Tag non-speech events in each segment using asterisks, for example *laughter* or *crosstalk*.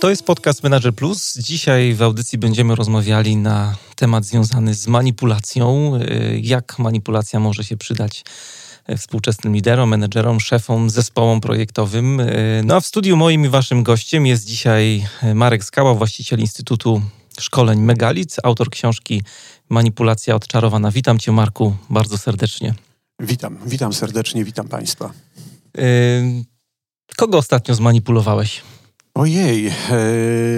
To jest podcast Manager Plus. Dzisiaj w audycji będziemy rozmawiali na temat związany z manipulacją. Y, jak manipulacja może się przydać e, współczesnym liderom, menedżerom, szefom, zespołom projektowym. Y, no a w studiu moim i waszym gościem jest dzisiaj Marek Skała, właściciel Instytutu Szkoleń Megalic, autor książki Manipulacja odczarowana. Witam cię Marku bardzo serdecznie. Witam, witam serdecznie, witam państwa. Y, kogo ostatnio zmanipulowałeś? Ojej, e,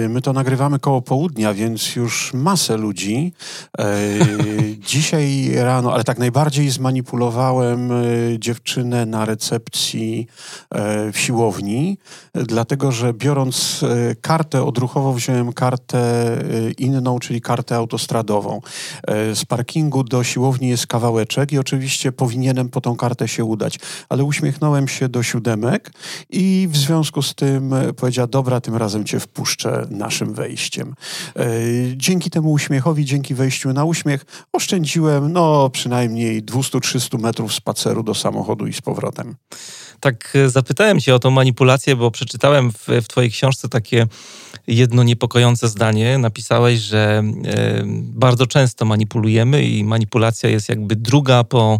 my to nagrywamy koło południa, więc już masę ludzi. E, *laughs* dzisiaj rano, ale tak najbardziej zmanipulowałem e, dziewczynę na recepcji w siłowni, dlatego że biorąc kartę odruchowo wziąłem kartę inną, czyli kartę autostradową. Z parkingu do siłowni jest kawałeczek i oczywiście powinienem po tą kartę się udać, ale uśmiechnąłem się do siódemek i w związku z tym powiedziała, dobra, dobra, tym razem cię wpuszczę naszym wejściem. E, dzięki temu uśmiechowi, dzięki wejściu na uśmiech oszczędziłem no przynajmniej 200-300 metrów spaceru do samochodu i z powrotem. Tak e, zapytałem cię o tą manipulację, bo przeczytałem w, w twojej książce takie jedno niepokojące zdanie. Napisałeś, że e, bardzo często manipulujemy i manipulacja jest jakby druga po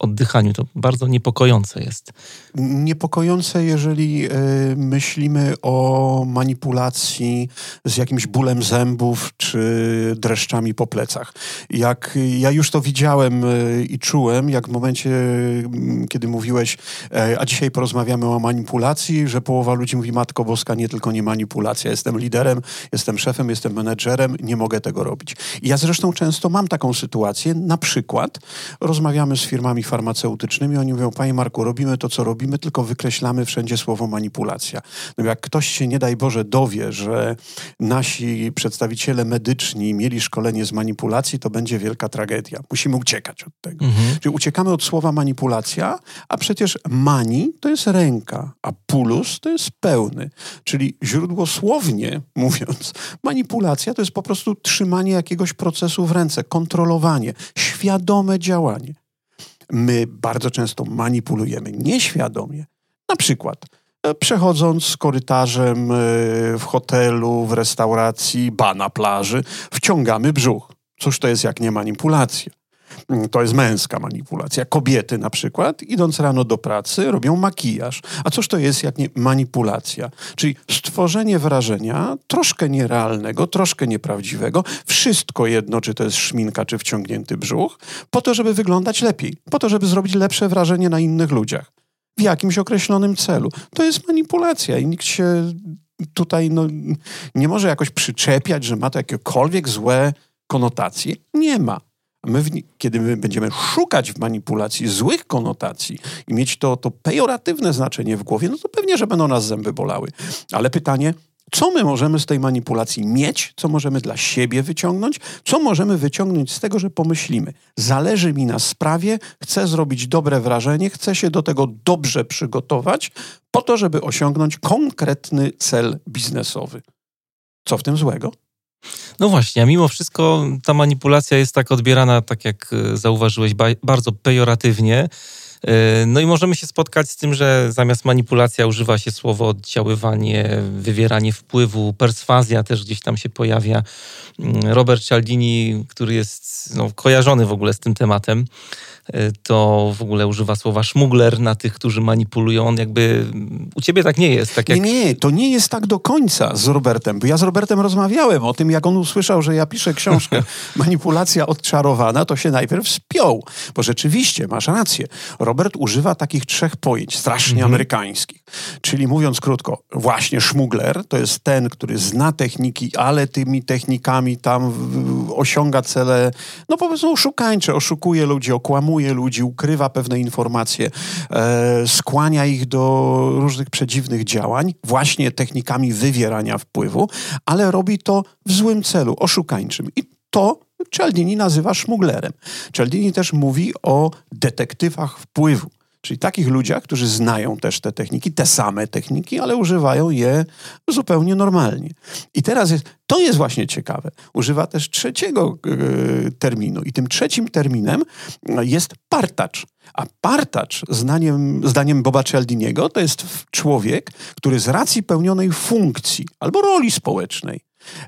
oddychaniu. To bardzo niepokojące jest. Niepokojące, jeżeli y, myślimy o manipulacji z jakimś bólem zębów czy dreszczami po plecach. Jak ja już to widziałem y, i czułem, jak w momencie, y, kiedy mówiłeś, a dzisiaj porozmawiamy o manipulacji, że połowa ludzi mówi, Matko Boska, nie tylko nie manipulacja. Jestem liderem, jestem szefem, jestem menedżerem, nie mogę tego robić. I ja zresztą często mam taką sytuację, na przykład rozmawiamy z firmami farmaceutycznymi, oni mówią, panie Marku, robimy to, co robimy, tylko wykreślamy wszędzie słowo manipulacja. No jak ktoś się, nie daj Boże, dowie, że nasi przedstawiciele medyczni mieli szkolenie z manipulacji, to będzie wielka tragedia. Musimy uciekać od tego. Mhm. Czyli uciekamy od słowa manipulacja, a przecież mani to jest ręka, a pulus to jest pełny. Czyli źródłosłownie mówiąc, manipulacja to jest po prostu trzymanie jakiegoś procesu w ręce, kontrolowanie, świadome działanie my bardzo często manipulujemy nieświadomie. Na przykład e, przechodząc korytarzem e, w hotelu, w restauracji, ba na plaży, wciągamy brzuch. Cóż to jest jak nie manipulacja? Mm, to jest męska manipulacja. Kobiety na przykład, idąc rano do pracy, robią makijaż. A cóż to jest jak nie manipulacja? Czyli stworzenie wrażenia troszkę nierealnego, troszkę nieprawdziwego, wszystko jedno, czy to jest szminka, czy wciągnięty brzuch, po to, żeby wyglądać lepiej, po to, żeby zrobić lepsze wrażenie na innych ludziach. W jakimś określonym celu. To jest manipulacja i nikt się tutaj no, nie może jakoś przyczepiać, że ma to jakiekolwiek złe konotacje. Nie ma. My, kiedy my będziemy szukać w manipulacji złych konotacji i mieć to, to pejoratywne znaczenie w głowie, no to pewnie, że będą nas zęby bolały. Ale pytanie, co my możemy z tej manipulacji mieć, co możemy dla siebie wyciągnąć, co możemy wyciągnąć z tego, że pomyślimy. Zależy mi na sprawie, chcę zrobić dobre wrażenie, chcę się do tego dobrze przygotować, po to, żeby osiągnąć konkretny cel biznesowy. Co w tym złego? No właśnie, a mimo wszystko ta manipulacja jest tak odbierana, tak jak e, zauważyłeś, bardzo pejoratywnie. E, no i możemy się spotkać z tym, że zamiast manipulacja używa się słowo oddziaływanie, wywieranie wpływu, perswazja też gdzieś tam się pojawia. Mm, Robert Cialdini, który jest no, kojarzony w ogóle z tym tematem, to w ogóle używa słowa szmugler na tych, którzy manipulują. On jakby u ciebie tak nie jest. Tak jak... Nie, nie, to nie jest tak do końca z Robertem, bo ja z Robertem rozmawiałem o tym, jak on usłyszał, że ja piszę książkę *laughs* Manipulacja odczarowana, to się najpierw spiął, bo rzeczywiście, masz rację, Robert używa takich trzech pojęć, strasznie mhm. amerykańskich. Czyli mówiąc krótko, właśnie szmugler to jest ten, który zna techniki, ale tymi technikami tam osiąga cele, no po prostu oszukańcze, oszukuje ludzi, okłamuje ludzi, ukrywa pewne informacje, e, skłania ich do różnych przedziwnych działań, właśnie technikami wywierania wpływu, ale robi to w złym celu, oszukańczym. I to Cialdini nazywa szmuglerem. Cialdini też mówi o detektywach wpływu. Czyli takich ludziach, którzy znają też te techniki, te same techniki, ale używają je zupełnie normalnie. I teraz jest, to jest właśnie ciekawe. Używa też trzeciego yy, terminu. I tym trzecim terminem jest partacz. A partacz, zdaniem, zdaniem Boba Cialdiniego, to jest człowiek, który z racji pełnionej funkcji albo roli społecznej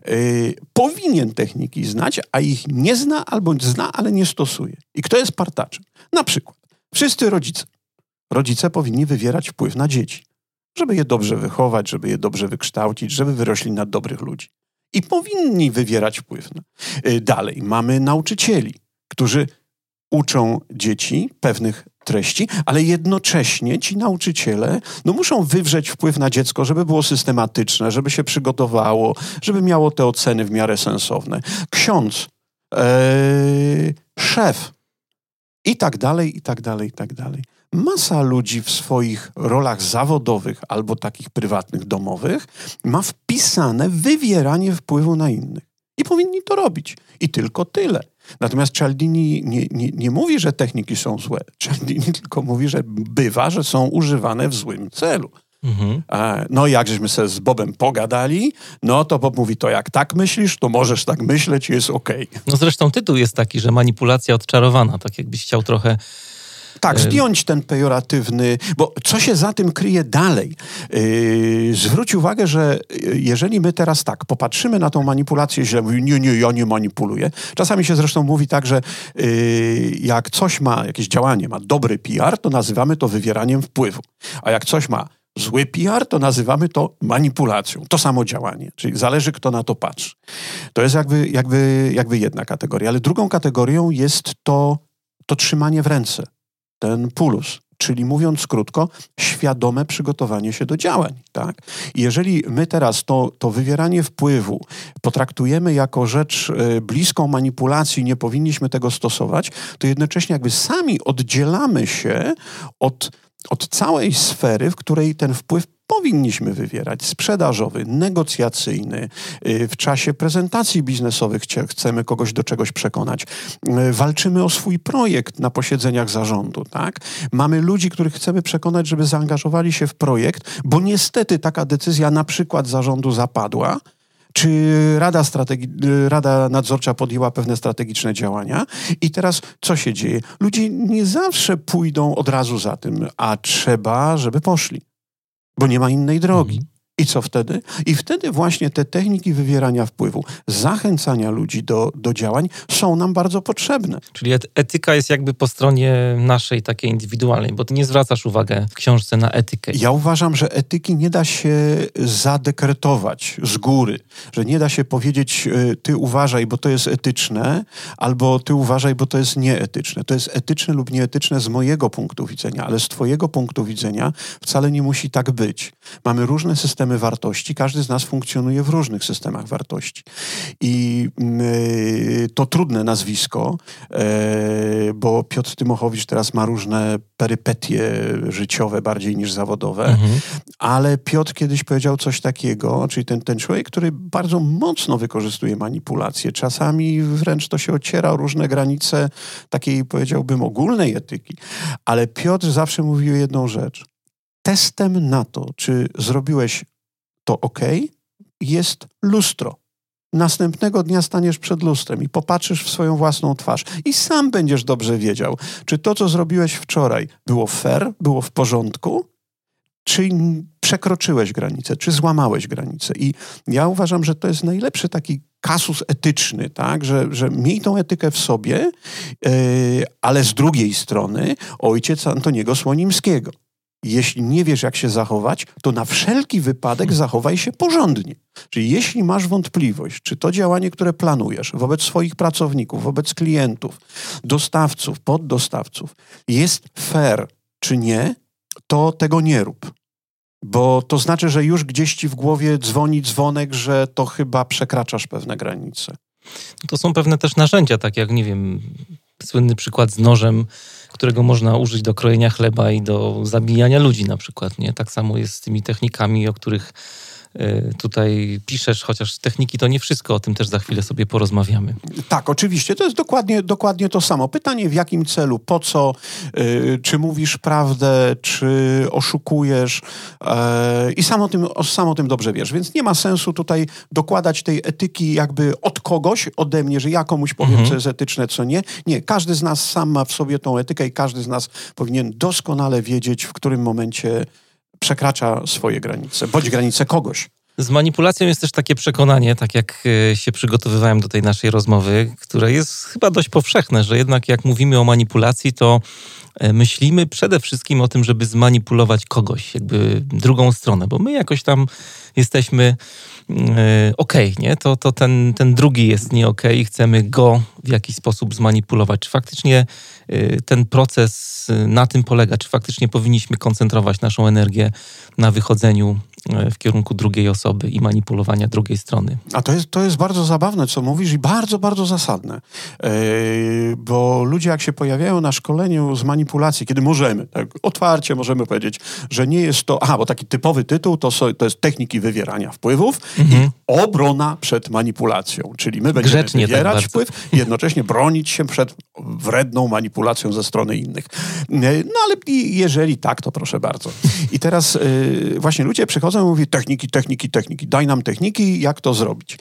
Yy, powinien techniki znać, a ich nie zna albo zna, ale nie stosuje. I kto jest partaczem? Na przykład wszyscy rodzice rodzice powinni wywierać wpływ na dzieci, żeby je dobrze wychować, żeby je dobrze wykształcić, żeby wyrośli na dobrych ludzi. I powinni wywierać wpływ. Y, dalej mamy nauczycieli, którzy uczą dzieci pewnych treści, ale jednocześnie ci nauczyciele no, muszą wywrzeć wpływ na dziecko, żeby było systematyczne, żeby się przygotowało, żeby miało te oceny w miarę sensowne. Ksiądz, ee, szef i tak dalej, i tak dalej, i tak dalej masa ludzi w swoich rolach zawodowych albo takich prywatnych, domowych ma wpisane wywieranie wpływu na innych. I powinni to robić. I tylko tyle. Natomiast Cialdini nie, nie, nie mówi, że techniki są złe. Cialdini *laughs* tylko mówi, że bywa, że są używane w złym celu. Mhm. No jak żeśmy sobie z Bobem pogadali, no to Bob mówi, to jak tak myślisz, to możesz tak myśleć, jest okej. Okay. No zresztą tytuł jest taki, że manipulacja odczarowana, tak jakbyś chciał trochę tak, zdjąć ten pejoratywny, bo co się za tym kryje dalej? Yy, zwróć uwagę, że yy, jeżeli my teraz tak popatrzymy na tą manipulację źle, mówi, nie, nie, ja nie manipuluję. Czasami się zresztą mówi tak, że yy, jak coś ma, jakieś działanie ma dobry PR, to nazywamy to wywieraniem wpływu. A jak coś ma zły PR, to nazywamy to manipulacją. To samo działanie, czyli zależy, kto na to patrzy. To jest jakby, jakby, jakby jedna kategoria. Ale drugą kategorią jest to, to trzymanie w ręce ten pulus. Czyli mówiąc krótko, świadome przygotowanie się do działań. Tak? Jeżeli my teraz to, to wywieranie wpływu potraktujemy jako rzecz e, bliską manipulacji, nie powinniśmy tego stosować, to jednocześnie jakby sami oddzielamy się od, od całej sfery, w której ten wpływ powinniśmy wywierać sprzedażowy, negocjacyjny, y, w czasie prezentacji biznesowych chcemy kogoś do czegoś przekonać. Y, walczymy o swój projekt na posiedzeniach zarządu, tak? Mamy ludzi, których chcemy przekonać, żeby zaangażowali się w projekt, bo niestety taka decyzja na przykład zarządu zapadła, czy Rada, Strategi- y, Rada Nadzorcza podjęła pewne strategiczne działania i teraz co się dzieje? Ludzie nie zawsze pójdą od razu za tym, a trzeba, żeby poszli bo nie ma innej drogi. I co wtedy? I wtedy właśnie te techniki wywierania wpływu, zachęcania ludzi do, do działań są nam bardzo potrzebne. Czyli etyka jest jakby po stronie naszej takiej indywidualnej, bo ty nie zwracasz uwagi w książce na etykę. Ja uważam, że etyki nie da się zadekretować z góry, że nie da się powiedzieć e, ty uważaj, bo to jest etyczne, albo ty uważaj, bo to jest nieetyczne. To jest etyczne lub nieetyczne z mojego punktu widzenia, ale z twojego punktu widzenia wcale nie musi tak być. Mamy różne systemy systemy wartości. Każdy z nas funkcjonuje w różnych systemach wartości. I y, to trudne nazwisko, e, bo Piotr Tymochowicz teraz ma różne perypetie życiowe bardziej niż zawodowe, mhm. ale Piotr kiedyś powiedział coś takiego, czyli ten, ten człowiek, który bardzo mocno wykorzystuje manipulację. Czasami wręcz to się ociera o różne granice takiej, powiedziałbym, ogólnej etyki. Ale Piotr zawsze mówił jedną rzecz testem na to, czy zrobiłeś to ok, jest lustro. Następnego dnia staniesz przed lustrem i popatrzysz w swoją własną twarz i sam będziesz dobrze wiedział, czy to, co zrobiłeś wczoraj, było fair, było w porządku, czy przekroczyłeś granicę, czy złamałeś granicę. I ja uważam, że to jest najlepszy taki kasus etyczny, tak? że, że miej tą etykę w sobie, yy, ale z drugiej strony ojciec Antoniego Słonimskiego jeśli nie wiesz, jak się zachować, to na wszelki wypadek zachowaj się porządnie. Czyli jeśli masz wątpliwość, czy to działanie, które planujesz wobec swoich pracowników, wobec klientów, dostawców, poddostawców jest fair, czy nie, to tego nie rób. Bo to znaczy, że już gdzieś ci w głowie dzwoni dzwonek, że to chyba przekraczasz pewne granice. To są pewne też narzędzia, tak jak, nie wiem, słynny przykład z nożem którego można użyć do krojenia chleba i do zabijania ludzi na przykład. Nie? Tak samo jest z tymi technikami, o których tutaj piszesz, chociaż techniki to nie wszystko, o tym też za chwilę sobie porozmawiamy. Tak, oczywiście, to jest dokładnie, dokładnie to samo. Pytanie w jakim celu, po co, yy, czy mówisz prawdę, czy oszukujesz yy, i sam o, tym, sam o tym dobrze wiesz, więc nie ma sensu tutaj dokładać tej etyki jakby od kogoś, ode mnie, że ja komuś powiem, mhm. co jest etyczne, co nie. Nie, każdy z nas sam ma w sobie tą etykę i każdy z nas powinien doskonale wiedzieć, w którym momencie przekracza swoje granice, bądź granice kogoś. Z manipulacją jest też takie przekonanie, tak jak e, się przygotowywałem do tej naszej rozmowy, które jest chyba dość powszechne, że jednak jak mówimy o manipulacji, to e, myślimy przede wszystkim o tym, żeby zmanipulować kogoś, jakby drugą stronę, bo my jakoś tam jesteśmy okej, okay, nie? To, to ten, ten drugi jest nie okej okay i chcemy go w jakiś sposób zmanipulować. Czy faktycznie ten proces na tym polega? Czy faktycznie powinniśmy koncentrować naszą energię na wychodzeniu w kierunku drugiej osoby i manipulowania drugiej strony. A to jest, to jest bardzo zabawne, co mówisz i bardzo, bardzo zasadne. Yy, bo ludzie jak się pojawiają na szkoleniu z manipulacji, kiedy możemy, tak otwarcie możemy powiedzieć, że nie jest to, aha, bo taki typowy tytuł to, so, to jest techniki wywierania wpływów mhm. i obrona przed manipulacją. Czyli my będziemy Grzecznie tak wywierać tak wpływ i jednocześnie bronić się przed wredną manipulacją ze strony innych. Yy, no ale jeżeli tak, to proszę bardzo. I teraz yy, właśnie ludzie przychodzą przychodzą i mówią techniki, techniki, techniki, daj nam techniki, jak to zrobić.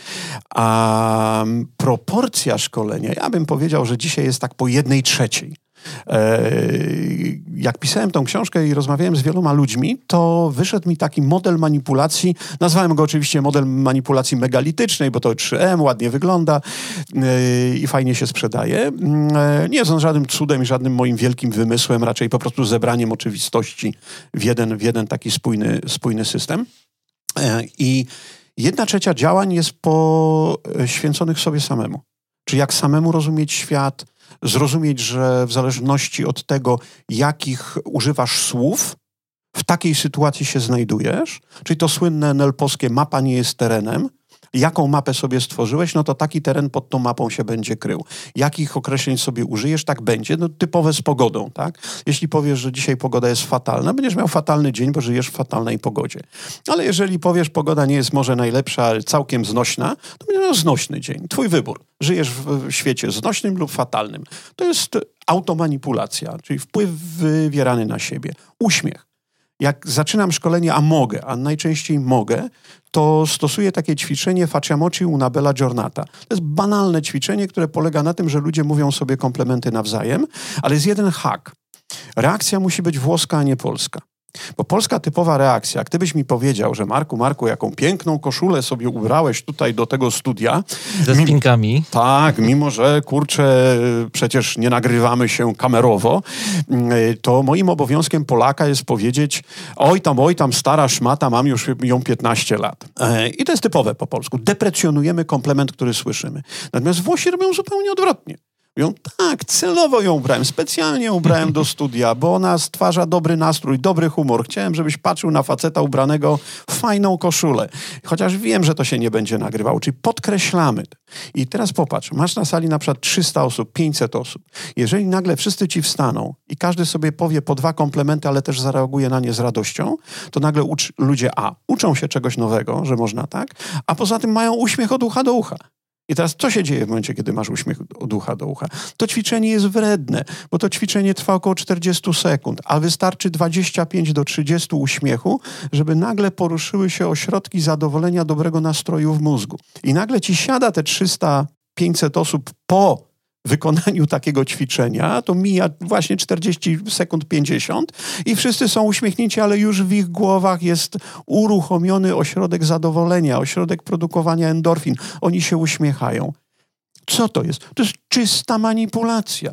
A proporcja szkolenia, ja bym powiedział, że dzisiaj jest tak po jednej trzeciej. E, jak pisałem tą książkę i rozmawiałem z wieloma ludźmi, to wyszedł mi taki model manipulacji. Nazwałem go oczywiście model manipulacji megalitycznej, bo to 3M ładnie wygląda e, i fajnie się sprzedaje. E, nie jest on żadnym cudem i żadnym moim wielkim wymysłem, raczej po prostu zebraniem oczywistości w jeden, w jeden taki spójny, spójny system. I jedna trzecia działań jest poświęconych sobie samemu. Czy jak samemu rozumieć świat, zrozumieć, że w zależności od tego, jakich używasz słów, w takiej sytuacji się znajdujesz, czyli to słynne nelposkie mapa nie jest terenem, jaką mapę sobie stworzyłeś, no to taki teren pod tą mapą się będzie krył. Jakich określeń sobie użyjesz, tak będzie. No, typowe z pogodą, tak? Jeśli powiesz, że dzisiaj pogoda jest fatalna, będziesz miał fatalny dzień, bo żyjesz w fatalnej pogodzie. Ale jeżeli powiesz, pogoda nie jest może najlepsza, ale całkiem znośna, to będziesz miał znośny dzień. Twój wybór. Żyjesz w świecie znośnym lub fatalnym. To jest automanipulacja, czyli wpływ wywierany na siebie. Uśmiech jak zaczynam szkolenie, a mogę, a najczęściej mogę, to stosuję takie ćwiczenie Facciamoci una bella giornata. To jest banalne ćwiczenie, które polega na tym, że ludzie mówią sobie komplementy nawzajem, ale jest jeden hak. Reakcja musi być włoska, a nie polska. Bo polska typowa reakcja, gdybyś mi powiedział, że Marku, Marku, jaką piękną koszulę sobie ubrałeś tutaj do tego studia. Ze spinkami. tak, mimo że kurczę, przecież nie nagrywamy się kamerowo, to moim obowiązkiem Polaka jest powiedzieć, oj tam, oj tam, stara szmata, mam już ją 15 lat. E, I to jest typowe po polsku. Deprecjonujemy komplement, który słyszymy. Natomiast Włosi robią zupełnie odwrotnie. Mówią, tak, celowo ją ubrałem, specjalnie ubrałem do *laughs* studia, bo ona stwarza dobry nastrój, dobry humor. Chciałem, żebyś patrzył na faceta ubranego w fajną koszulę. Chociaż wiem, że to się nie będzie nagrywało, czyli podkreślamy. I teraz popatrz, masz na sali na przykład 300 osób, 500 osób. Jeżeli nagle wszyscy ci wstaną i każdy sobie powie po dwa komplementy, ale też zareaguje na nie z radością, to nagle ucz, ludzie A, uczą się czegoś nowego, że można tak, a poza tym mają uśmiech od ucha do ucha. I teraz co się dzieje w momencie, kiedy masz uśmiech od ucha do ucha? To ćwiczenie jest wredne, bo to ćwiczenie trwa około 40 sekund, a wystarczy 25 do 30 uśmiechu, żeby nagle poruszyły się ośrodki zadowolenia dobrego nastroju w mózgu. I nagle ci siada te 300-500 osób po wykonaniu takiego ćwiczenia, to mija właśnie 40 sekund 50 i wszyscy są uśmiechnięci, ale już w ich głowach jest uruchomiony ośrodek zadowolenia, ośrodek produkowania endorfin. Oni się uśmiechają. Co to jest? To jest czysta manipulacja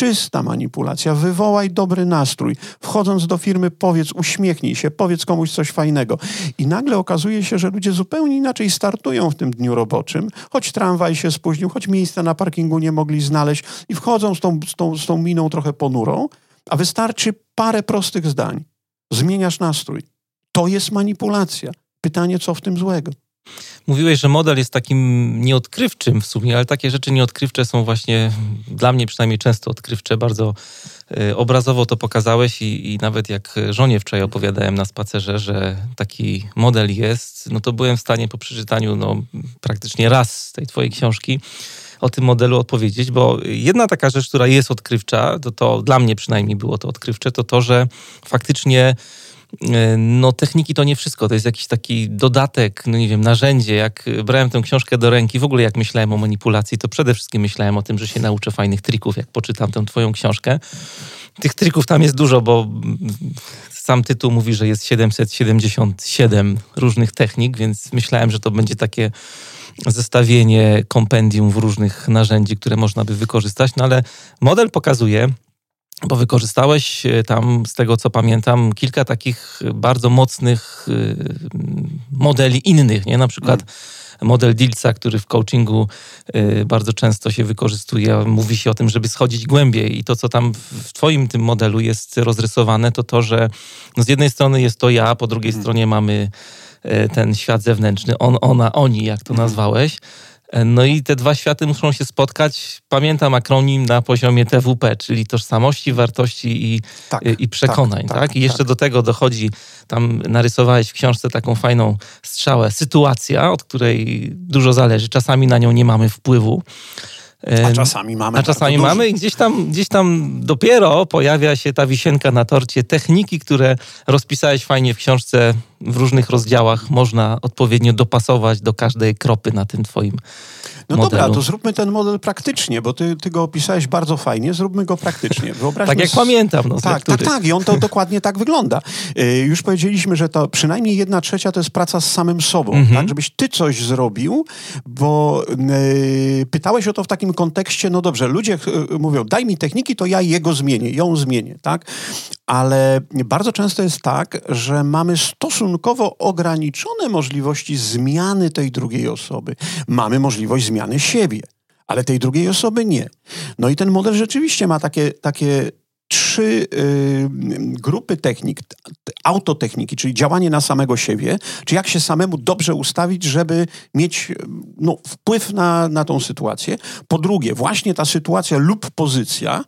czysta manipulacja. Wywołaj dobry nastrój. Wchodząc do firmy, powiedz, uśmiechnij się, powiedz komuś coś fajnego. I nagle okazuje się, że ludzie zupełnie inaczej startują w tym dniu roboczym, choć tramwaj się spóźnił, choć miejsca na parkingu nie mogli znaleźć i wchodzą z tą, z tą, z tą miną trochę ponurą, a wystarczy parę prostych zdań. Zmieniasz nastrój. To jest manipulacja. Pytanie, co w tym złego? Mówiłeś, że model jest takim nieodkrywczym w sumie, ale takie rzeczy nieodkrywcze są właśnie dla mnie przynajmniej często odkrywcze. Bardzo y, obrazowo to pokazałeś i, i nawet jak żonie wczoraj opowiadałem na spacerze, że taki model jest, no to byłem w stanie po przeczytaniu no, praktycznie raz tej twojej książki o tym modelu odpowiedzieć, bo jedna taka rzecz, która jest odkrywcza, to, to dla mnie przynajmniej było to odkrywcze, to to, że faktycznie no techniki to nie wszystko, to jest jakiś taki dodatek, no nie wiem, narzędzie. Jak brałem tę książkę do ręki, w ogóle jak myślałem o manipulacji, to przede wszystkim myślałem o tym, że się nauczę fajnych trików, jak poczytam tę twoją książkę. Tych trików tam jest dużo, bo sam tytuł mówi, że jest 777 różnych technik, więc myślałem, że to będzie takie zestawienie kompendium w różnych narzędzi, które można by wykorzystać, no ale model pokazuje, bo wykorzystałeś e, tam, z tego co pamiętam, kilka takich bardzo mocnych e, modeli innych, nie? Na przykład mm. model Dilca, który w coachingu e, bardzo często się wykorzystuje. Mówi się o tym, żeby schodzić głębiej i to, co tam w twoim tym modelu jest rozrysowane, to to, że no z jednej strony jest to ja, po drugiej mm. stronie mamy E, ten świat zewnętrzny, on, ona, oni, jak to mhm. nazwałeś. E, no i te dwa światy muszą się spotkać. Pamiętam akronim na poziomie TWP, czyli tożsamości, wartości i, tak, i przekonań. Tak, tak? I jeszcze tak. do tego dochodzi, tam narysowałeś w książce taką fajną strzałę, sytuacja, od której dużo zależy. Czasami na nią nie mamy wpływu. A czasami mamy. A czasami mamy i gdzieś tam, gdzieś tam dopiero pojawia się ta wisienka na torcie. Techniki, które rozpisałeś fajnie w książce w różnych rozdziałach, można odpowiednio dopasować do każdej kropy na tym twoim no modelu. dobra, to zróbmy ten model praktycznie, bo ty, ty go opisałeś bardzo fajnie, zróbmy go praktycznie. *laughs* tak jak z... pamiętam. No, tak, tak, tak. I on to dokładnie tak wygląda. Yy, już powiedzieliśmy, że to przynajmniej jedna trzecia to jest praca z samym sobą, mhm. tak? Żebyś ty coś zrobił, bo yy, pytałeś o to w takim kontekście, no dobrze, ludzie yy, mówią, daj mi techniki, to ja jego zmienię, ją zmienię, tak? Ale bardzo często jest tak, że mamy stosunkowo ograniczone możliwości zmiany tej drugiej osoby. Mamy możliwość zmiany siebie, ale tej drugiej osoby nie. No i ten model rzeczywiście ma takie, takie trzy y, grupy technik, autotechniki, czyli działanie na samego siebie, czy jak się samemu dobrze ustawić, żeby mieć no, wpływ na, na tą sytuację. Po drugie, właśnie ta sytuacja lub pozycja,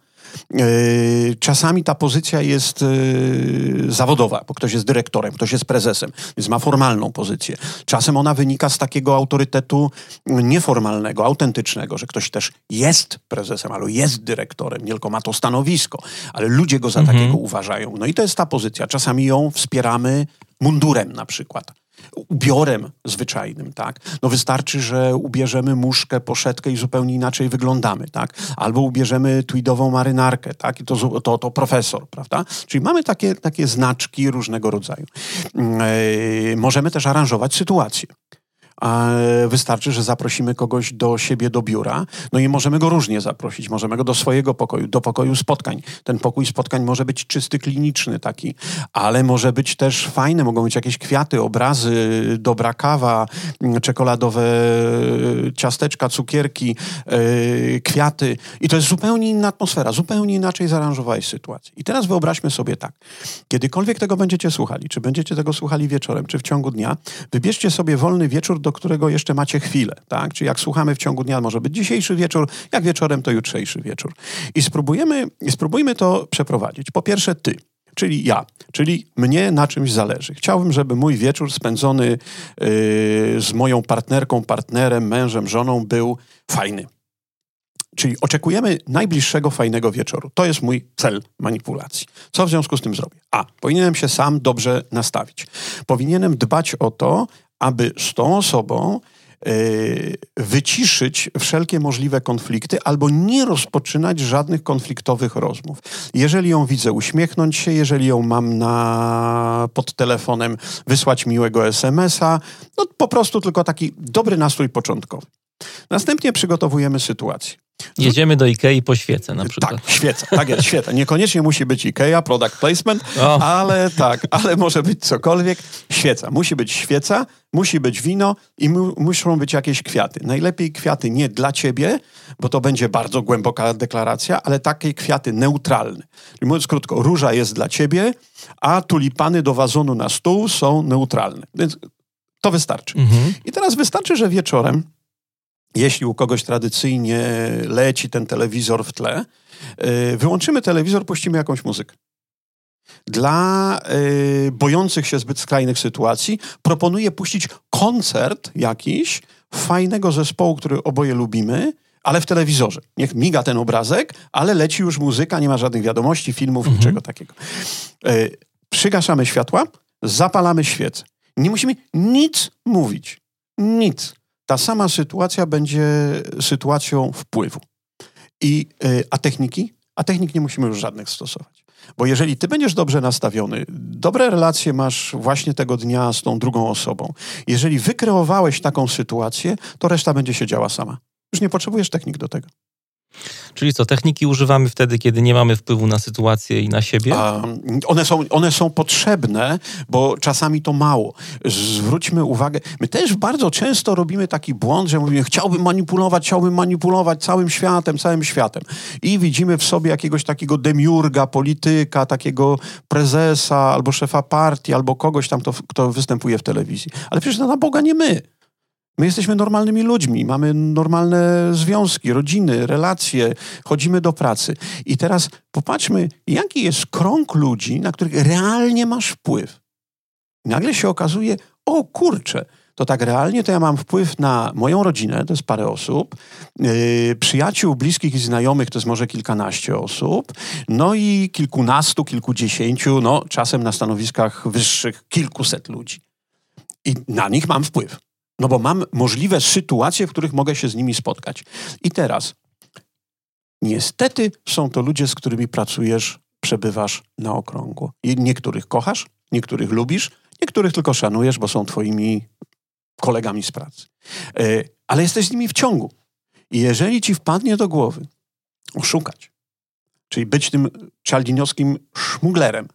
czasami ta pozycja jest e, zawodowa, bo ktoś jest dyrektorem, ktoś jest prezesem, więc ma formalną pozycję. Czasem ona wynika z takiego autorytetu nieformalnego, autentycznego, że ktoś też jest prezesem, albo jest dyrektorem, nie tylko ma to stanowisko, ale ludzie go za mhm. takiego uważają. No i to jest ta pozycja. Czasami ją wspieramy mundurem na przykład ubiorem zwyczajnym, tak? No wystarczy, że ubierzemy muszkę, poszetkę i zupełnie inaczej wyglądamy, tak? Albo ubierzemy tweedową marynarkę, tak? I to, to, to profesor, prawda? Czyli mamy takie, takie znaczki różnego rodzaju. Yy, możemy też aranżować sytuację. Wystarczy, że zaprosimy kogoś do siebie do biura, no i możemy go różnie zaprosić. Możemy go do swojego pokoju, do pokoju spotkań. Ten pokój spotkań może być czysty, kliniczny taki, ale może być też fajny. Mogą być jakieś kwiaty, obrazy, dobra kawa, czekoladowe ciasteczka, cukierki, yy, kwiaty. I to jest zupełnie inna atmosfera, zupełnie inaczej zaaranżowałeś sytuację. I teraz wyobraźmy sobie tak. Kiedykolwiek tego będziecie słuchali, czy będziecie tego słuchali wieczorem, czy w ciągu dnia, wybierzcie sobie wolny wieczór do którego jeszcze macie chwilę, tak? Czyli jak słuchamy w ciągu dnia, może być dzisiejszy wieczór, jak wieczorem, to jutrzejszy wieczór. I spróbujemy, spróbujmy to przeprowadzić. Po pierwsze ty, czyli ja, czyli mnie na czymś zależy. Chciałbym, żeby mój wieczór spędzony yy, z moją partnerką, partnerem, mężem, żoną był fajny. Czyli oczekujemy najbliższego fajnego wieczoru. To jest mój cel manipulacji. Co w związku z tym zrobię? A, powinienem się sam dobrze nastawić. Powinienem dbać o to, aby z tą osobą y, wyciszyć wszelkie możliwe konflikty albo nie rozpoczynać żadnych konfliktowych rozmów. Jeżeli ją widzę uśmiechnąć się, jeżeli ją mam na, pod telefonem wysłać miłego SMS-a, no po prostu tylko taki dobry nastrój początkowy. Następnie przygotowujemy sytuację. Jedziemy do Ikei po świecę na przykład. Tak, świeca, tak jest, świeca. Niekoniecznie musi być Ikea, product placement, ale tak, ale może być cokolwiek. Świeca, musi być świeca, musi być wino i mu, muszą być jakieś kwiaty. Najlepiej kwiaty nie dla ciebie, bo to będzie bardzo głęboka deklaracja, ale takie kwiaty neutralne. Czyli mówiąc krótko, róża jest dla ciebie, a tulipany do wazonu na stół są neutralne. Więc To wystarczy. Mhm. I teraz wystarczy, że wieczorem, jeśli u kogoś tradycyjnie leci ten telewizor w tle, y, wyłączymy telewizor, puścimy jakąś muzykę. Dla y, bojących się zbyt skrajnych sytuacji proponuję puścić koncert jakiś fajnego zespołu, który oboje lubimy, ale w telewizorze. Niech miga ten obrazek, ale leci już muzyka, nie ma żadnych wiadomości, filmów, mhm. niczego takiego. Y, przygaszamy światła, zapalamy świecę. Nie musimy nic mówić. Nic. Ta sama sytuacja będzie sytuacją wpływu. I, y, a techniki? A technik nie musimy już żadnych stosować. Bo jeżeli ty będziesz dobrze nastawiony, dobre relacje masz właśnie tego dnia z tą drugą osobą, jeżeli wykreowałeś taką sytuację, to reszta będzie się działa sama. Już nie potrzebujesz technik do tego. Czyli co, techniki używamy wtedy, kiedy nie mamy wpływu na sytuację i na siebie? A, one, są, one są potrzebne, bo czasami to mało. Zwróćmy uwagę, my też bardzo często robimy taki błąd, że mówimy, chciałbym manipulować, chciałbym manipulować całym światem, całym światem. I widzimy w sobie jakiegoś takiego demiurga, polityka, takiego prezesa, albo szefa partii, albo kogoś tam, to, kto występuje w telewizji. Ale przecież to na Boga nie my. My jesteśmy normalnymi ludźmi, mamy normalne związki, rodziny, relacje, chodzimy do pracy. I teraz popatrzmy, jaki jest krąg ludzi, na których realnie masz wpływ. Nagle się okazuje, o kurczę, to tak realnie to ja mam wpływ na moją rodzinę, to jest parę osób, yy, przyjaciół, bliskich i znajomych to jest może kilkanaście osób, no i kilkunastu, kilkudziesięciu, no czasem na stanowiskach wyższych kilkuset ludzi. I na nich mam wpływ. No bo mam możliwe sytuacje, w których mogę się z nimi spotkać. I teraz, niestety są to ludzie, z którymi pracujesz, przebywasz na okrągło. Niektórych kochasz, niektórych lubisz, niektórych tylko szanujesz, bo są twoimi kolegami z pracy. E, ale jesteś z nimi w ciągu. I jeżeli ci wpadnie do głowy oszukać, czyli być tym czaldiniowskim szmuglerem,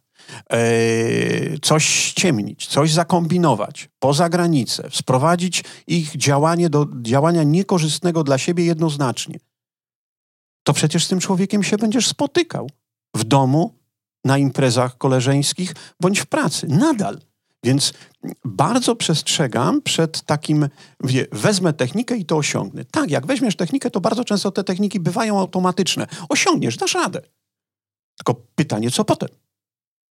coś ściemnić, coś zakombinować poza granicę, sprowadzić ich działanie do działania niekorzystnego dla siebie jednoznacznie, to przecież z tym człowiekiem się będziesz spotykał w domu, na imprezach koleżeńskich bądź w pracy. Nadal. Więc bardzo przestrzegam przed takim, wie, wezmę technikę i to osiągnę. Tak, jak weźmiesz technikę, to bardzo często te techniki bywają automatyczne. Osiągniesz, dasz radę. Tylko pytanie, co potem?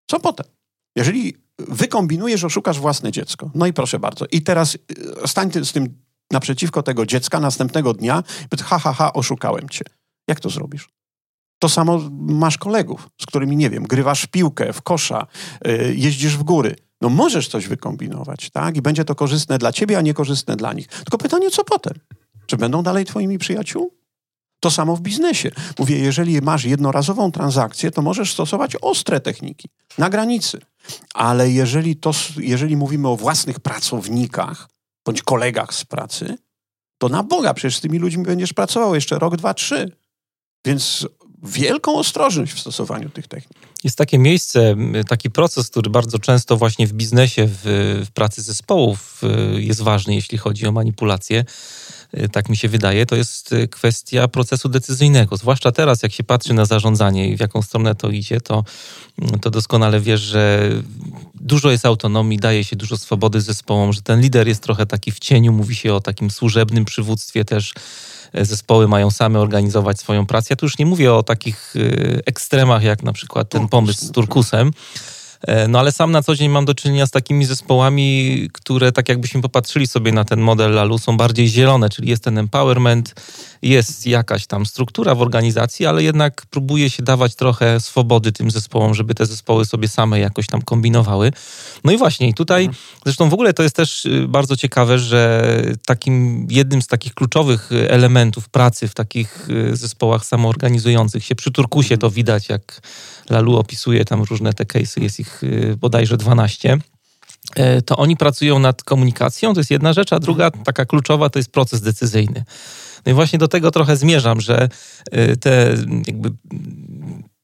Co potem? Jeżeli wykombinujesz, oszukasz własne dziecko, no i proszę bardzo, i teraz y, stań z tym naprzeciwko tego dziecka następnego dnia ha, ha, ha, oszukałem cię. Jak to zrobisz? To samo masz kolegów, z którymi, nie wiem, grywasz w piłkę, w kosza, yy, jeździsz w góry. No możesz coś wykombinować, tak? I będzie to korzystne dla ciebie, a niekorzystne dla nich. Tylko pytanie, co potem? Czy będą dalej twoimi przyjaciółmi? To samo w biznesie. Mówię, jeżeli masz jednorazową transakcję, to możesz stosować ostre techniki na granicy. Ale jeżeli, to, jeżeli mówimy o własnych pracownikach bądź kolegach z pracy, to na Boga, przecież z tymi ludźmi będziesz pracował jeszcze rok, dwa, trzy. Więc wielką ostrożność w stosowaniu tych technik. Jest takie miejsce, taki proces, który bardzo często właśnie w biznesie, w, w pracy zespołów jest ważny, jeśli chodzi o manipulację Y, tak mi się wydaje, to jest y, kwestia procesu decyzyjnego. Zwłaszcza teraz, jak się patrzy na zarządzanie i w jaką stronę to idzie, to, mm, to doskonale wiesz, że dużo jest autonomii, daje się dużo swobody zespołom, że ten lider jest trochę taki w cieniu, mówi się o takim służebnym przywództwie też. E, zespoły mają same organizować swoją pracę. Ja tu już nie mówię o takich y, ekstremach, jak na przykład ten pomysł z Turkusem, E, no ale sam na co dzień mam do czynienia z takimi zespołami, które tak jakbyśmy popatrzyli sobie na ten model Lalu, są bardziej zielone, czyli jest ten empowerment, jest jakaś tam struktura w organizacji, ale jednak próbuje się dawać trochę swobody tym zespołom, żeby te zespoły sobie same jakoś tam kombinowały. No i właśnie, tutaj mhm. zresztą w ogóle to jest też y, bardzo ciekawe, że takim jednym z takich kluczowych elementów pracy w takich y, zespołach samoorganizujących się przy Turkusie to widać, jak Lalu opisuje tam różne te case'y, jest ich y, bodajże 12 e, to oni pracują nad komunikacją, to jest jedna rzecz, a druga taka kluczowa to jest proces decyzyjny. No i właśnie do tego trochę zmierzam, że y, te jakby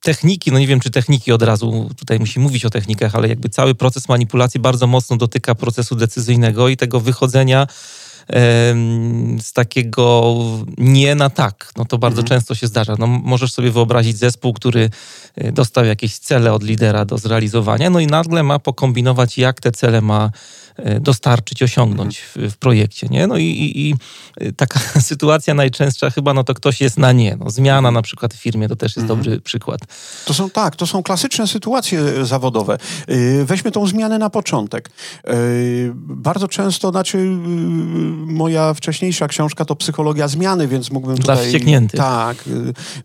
techniki, no nie wiem czy techniki od razu, tutaj musi mówić o technikach, ale jakby cały proces manipulacji bardzo mocno dotyka procesu decyzyjnego i tego wychodzenia z takiego nie na tak. No to bardzo mhm. często się zdarza. No, możesz sobie wyobrazić zespół, który e, dostał jakieś cele od lidera do zrealizowania, no i nagle ma pokombinować, jak te cele ma dostarczyć, osiągnąć w, w projekcie. Nie? No i, i, i, taka *laughs* sytuacja najczęstsza chyba, no to ktoś jest na nie. No, zmiana na przykład w firmie to też jest mhm. dobry przykład. To są tak, to są klasyczne sytuacje zawodowe. Weźmy tą zmianę na początek. Bardzo często, znaczy moja wcześniejsza książka to psychologia zmiany, więc mógłbym tutaj... Dla wściekniętych. Tak.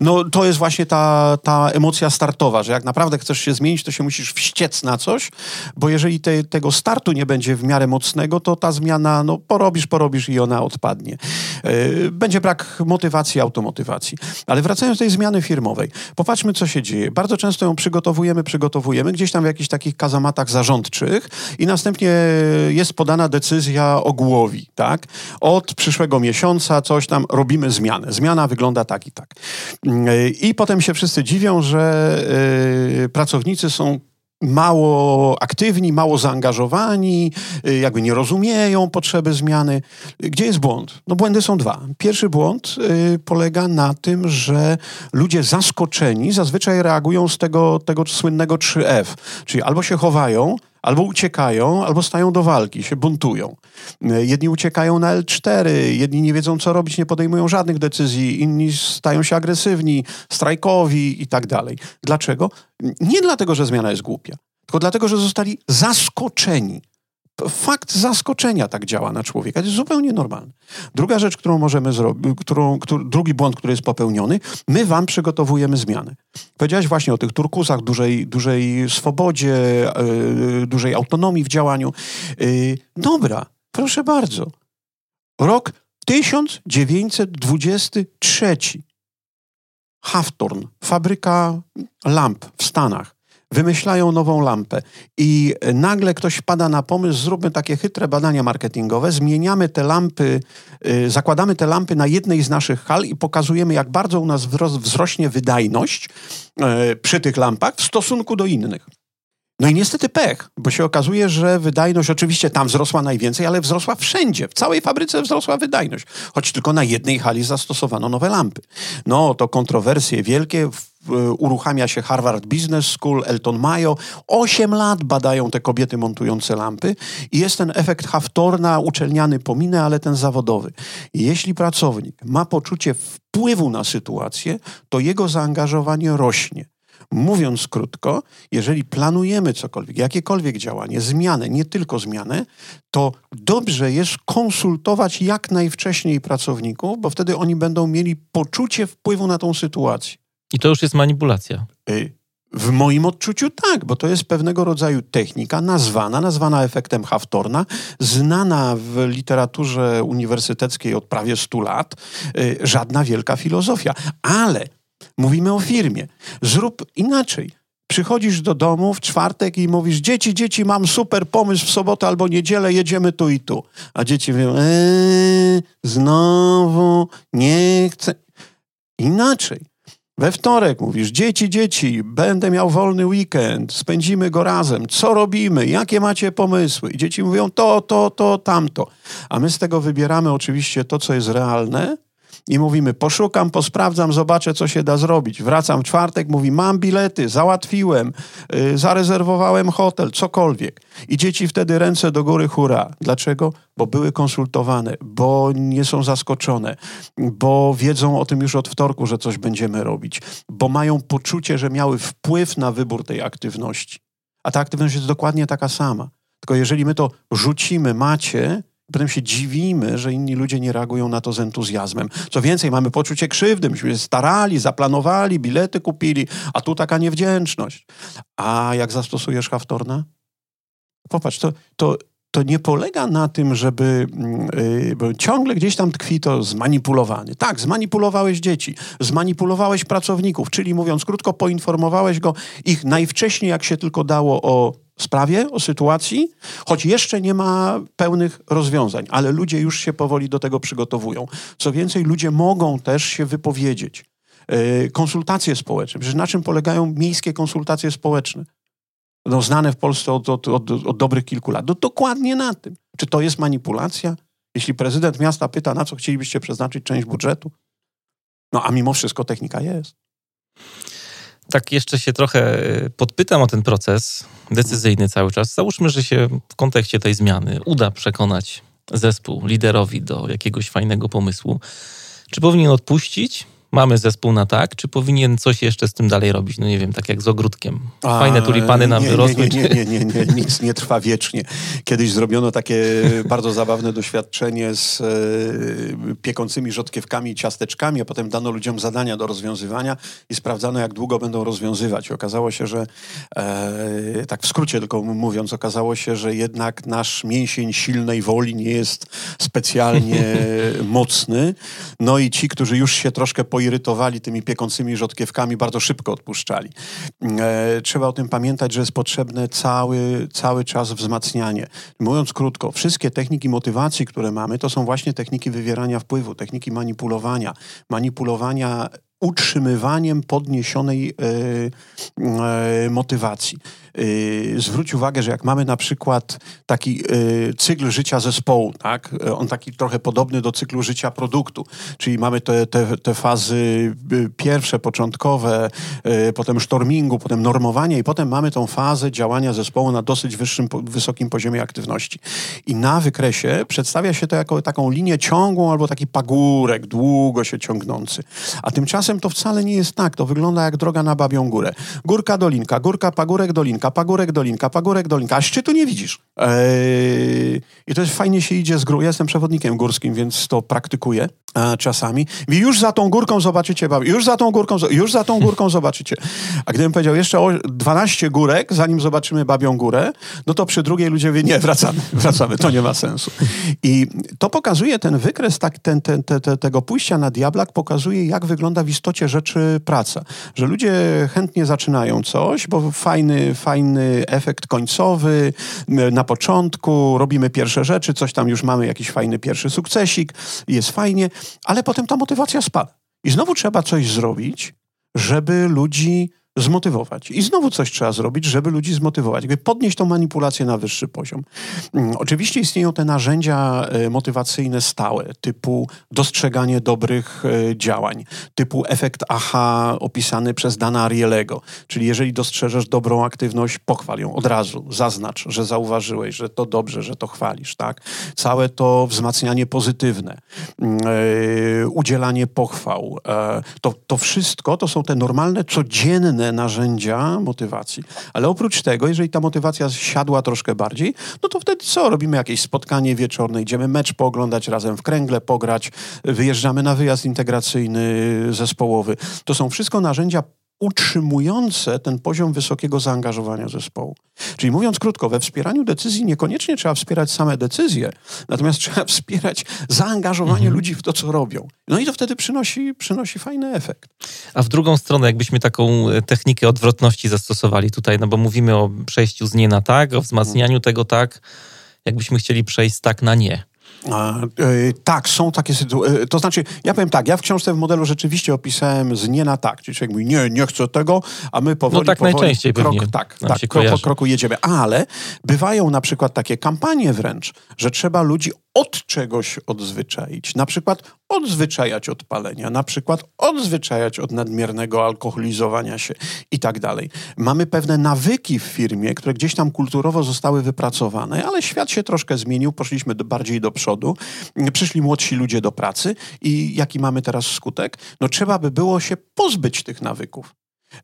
No to jest właśnie ta, ta emocja startowa, że jak naprawdę chcesz się zmienić, to się musisz wściec na coś, bo jeżeli te, tego startu nie będzie w miarę mocnego, to ta zmiana, no porobisz, porobisz i ona odpadnie. E, będzie brak motywacji, automotywacji. Ale wracając do tej zmiany firmowej, popatrzmy, co się dzieje. Bardzo często ją przygotowujemy, przygotowujemy, gdzieś tam w jakichś takich kazamatach zarządczych i następnie jest podana decyzja o głowi, tak? Od przyszłego miesiąca coś tam robimy zmianę. Zmiana wygląda tak i tak. E, I potem się wszyscy dziwią, że yy, pracownicy są mało aktywni, mało zaangażowani, y, jakby nie rozumieją potrzeby zmiany. Gdzie jest błąd? No błędy są dwa. Pierwszy błąd y, polega na tym, że ludzie zaskoczeni zazwyczaj reagują z tego, tego słynnego 3F, czyli albo się chowają, albo uciekają, albo stają do walki, się buntują. Jedni uciekają na L4, jedni nie wiedzą, co robić, nie podejmują żadnych decyzji, inni stają się agresywni, strajkowi i tak dalej. Dlaczego? Nie dlatego, że zmiana jest głupia, tylko dlatego, że zostali zaskoczeni fakt zaskoczenia tak działa na człowieka. To jest zupełnie normalne. Druga rzecz, którą możemy zrobić, którą, który, drugi błąd, który jest popełniony, my wam przygotowujemy zmiany. Powiedziałeś właśnie o tych turkusach, dużej, dużej swobodzie, yy, dużej autonomii w działaniu. Yy, dobra, proszę bardzo. Rok 1923. Hawthorne, fabryka lamp w Stanach wymyślają nową lampę i nagle ktoś wpada na pomysł, zróbmy takie chytre badania marketingowe, zmieniamy te lampy, yy, zakładamy te lampy na jednej z naszych hal i pokazujemy, jak bardzo u nas wzrośnie wydajność yy, przy tych lampach w stosunku do innych. No i niestety pech, bo się okazuje, że wydajność oczywiście tam wzrosła najwięcej, ale wzrosła wszędzie. W całej fabryce wzrosła wydajność, choć tylko na jednej hali zastosowano nowe lampy. No to kontrowersje wielkie. Uruchamia się Harvard Business School, Elton Mayo. Osiem lat badają te kobiety montujące lampy i jest ten efekt Haftorna, uczelniany pominę, ale ten zawodowy. Jeśli pracownik ma poczucie wpływu na sytuację, to jego zaangażowanie rośnie. Mówiąc krótko, jeżeli planujemy cokolwiek, jakiekolwiek działanie, zmianę, nie tylko zmianę, to dobrze jest konsultować jak najwcześniej pracowników, bo wtedy oni będą mieli poczucie wpływu na tą sytuację. I to już jest manipulacja. Y, w moim odczuciu tak, bo to jest pewnego rodzaju technika nazwana, nazwana efektem Haftorna, znana w literaturze uniwersyteckiej od prawie 100 lat, y, żadna wielka filozofia. Ale Mówimy o firmie. Zrób inaczej. Przychodzisz do domu w czwartek i mówisz: Dzieci, dzieci, mam super pomysł w sobotę albo niedzielę, jedziemy tu i tu. A dzieci mówią: eee, znowu, nie chcę. Inaczej. We wtorek mówisz: Dzieci, dzieci, będę miał wolny weekend, spędzimy go razem. Co robimy? Jakie macie pomysły? I dzieci mówią: To, to, to, tamto. A my z tego wybieramy oczywiście to, co jest realne, i mówimy, poszukam, posprawdzam, zobaczę, co się da zrobić. Wracam w czwartek, mówi, mam bilety, załatwiłem, yy, zarezerwowałem hotel, cokolwiek. I dzieci wtedy ręce do góry, hura. Dlaczego? Bo były konsultowane, bo nie są zaskoczone, bo wiedzą o tym już od wtorku, że coś będziemy robić, bo mają poczucie, że miały wpływ na wybór tej aktywności. A ta aktywność jest dokładnie taka sama. Tylko jeżeli my to rzucimy, macie, Potem się dziwimy, że inni ludzie nie reagują na to z entuzjazmem. Co więcej, mamy poczucie krzywdy. Myśmy się starali, zaplanowali, bilety kupili, a tu taka niewdzięczność. A jak zastosujesz Haftorna? Popatrz, to, to, to nie polega na tym, żeby yy, bo ciągle gdzieś tam tkwi to zmanipulowany. Tak, zmanipulowałeś dzieci, zmanipulowałeś pracowników, czyli mówiąc krótko, poinformowałeś go ich najwcześniej, jak się tylko dało o sprawie, o sytuacji, choć jeszcze nie ma pełnych rozwiązań, ale ludzie już się powoli do tego przygotowują. Co więcej, ludzie mogą też się wypowiedzieć. E, konsultacje społeczne. Przecież na czym polegają miejskie konsultacje społeczne? No, znane w Polsce od, od, od, od dobrych kilku lat. No, dokładnie na tym. Czy to jest manipulacja? Jeśli prezydent miasta pyta, na co chcielibyście przeznaczyć część budżetu? No a mimo wszystko technika jest. tak jeszcze się trochę e, podpytam o ten proces decyzyjny cały czas. Załóżmy, że się w kontekście tej zmiany uda przekonać zespół, liderowi do jakiegoś fajnego pomysłu. Czy powinien odpuścić? Mamy zespół na tak, czy powinien coś jeszcze z tym dalej robić? No nie wiem, tak jak z ogródkiem. Fajne tulipany nam nie, wyrosły. Nie, nie, nie, nie, nie, nic nie trwa wiecznie. Kiedyś zrobiono takie bardzo zabawne doświadczenie z e, piekącymi rzodkiewkami i ciasteczkami, a potem dano ludziom zadania do rozwiązywania i sprawdzano, jak długo będą rozwiązywać. I okazało się, że e, tak w skrócie tylko mówiąc, okazało się, że jednak nasz mięsień silnej woli nie jest specjalnie *laughs* mocny. No i ci, którzy już się troszkę poirytowali tymi piekącymi rzodkiewkami, bardzo szybko odpuszczali. E, trzeba o tym pamiętać, że jest potrzebne cały, cały czas wzmacnianie. Mówiąc krótko, wszystkie techniki motywacji, które mamy, to są właśnie techniki wywierania wpływu, techniki manipulowania, manipulowania utrzymywaniem podniesionej e, e, motywacji. E, zwróć uwagę, że jak mamy na przykład taki cykl życia zespołu, tak? on taki trochę podobny do cyklu życia produktu, czyli mamy te, te, te fazy pierwsze, początkowe, potem sztormingu, potem normowania i potem mamy tą fazę działania zespołu na dosyć wyższym, wysokim poziomie aktywności. I na wykresie przedstawia się to jako taką linię ciągłą albo taki pagórek, długo się ciągnący. A tymczasem Tymczasem to wcale nie jest tak. To wygląda jak droga na Babią Górę. Górka, dolinka, górka, pagórek, dolinka, pagórek, dolinka, pagórek, dolinka. A szczytu nie widzisz. Eee, I to jest fajnie się idzie z górą. Ja jestem przewodnikiem górskim, więc to praktykuję a, czasami. I już za tą górką zobaczycie babię. Już za tą górką, już za tą górką *laughs* zobaczycie. A gdybym powiedział jeszcze o 12 górek, zanim zobaczymy Babią Górę, no to przy drugiej ludzie wie, nie, wracamy, *laughs* wracamy. To nie ma sensu. I to pokazuje ten wykres tak, ten, ten, te, te, tego pójścia na diablak, pokazuje jak wygląda w istocie rzeczy praca. Że ludzie chętnie zaczynają coś, bo fajny, fajny efekt końcowy na początku, robimy pierwsze rzeczy, coś tam już mamy, jakiś fajny pierwszy sukcesik, jest fajnie, ale potem ta motywacja spada. I znowu trzeba coś zrobić, żeby ludzi zmotywować. I znowu coś trzeba zrobić, żeby ludzi zmotywować, jakby podnieść tą manipulację na wyższy poziom. Mm, oczywiście istnieją te narzędzia e, motywacyjne stałe, typu dostrzeganie dobrych e, działań, typu efekt aha opisany przez Dana Arielego. Czyli jeżeli dostrzeżesz dobrą aktywność, pochwal ją od razu, zaznacz, że zauważyłeś, że to dobrze, że to chwalisz, tak? Całe to wzmacnianie pozytywne, yy, udzielanie pochwał, to, to wszystko to są te normalne, codzienne narzędzia motywacji. Ale oprócz tego, jeżeli ta motywacja siadła troszkę bardziej, no to wtedy co? Robimy jakieś spotkanie wieczorne, idziemy mecz pooglądać razem w kręgle, pograć, wyjeżdżamy na wyjazd integracyjny, zespołowy. To są wszystko narzędzia utrzymujące ten poziom wysokiego zaangażowania zespołu. Czyli mówiąc krótko, we wspieraniu decyzji niekoniecznie trzeba wspierać same decyzje, natomiast trzeba *laughs* wspierać zaangażowanie mhm. ludzi w to, co robią. No i to wtedy przynosi, przynosi fajny efekt. A w drugą stronę, jakbyśmy taką e, technikę odwrotności zastosowali tutaj, no bo mówimy o przejściu z nie na tak, o wzmacnianiu mhm. tego tak, jakbyśmy chcieli przejść z tak na nie. E, tak, są takie sytuacje. To znaczy, ja powiem tak, ja w książce w modelu rzeczywiście opisałem z nie na tak. Czyli człowiek mówi, nie, nie chcę tego, a my powoli, no tak powoli najczęściej krok, pewnie tak, tak, krok po kroku jedziemy. Ale bywają na przykład takie kampanie wręcz, że trzeba ludzi od czegoś odzwyczaić. Na przykład odzwyczajać od palenia, na przykład odzwyczajać od nadmiernego alkoholizowania się i tak dalej. Mamy pewne nawyki w firmie, które gdzieś tam kulturowo zostały wypracowane, ale świat się troszkę zmienił, poszliśmy do, bardziej do przodu, przyszli młodsi ludzie do pracy i jaki mamy teraz skutek? No trzeba by było się pozbyć tych nawyków.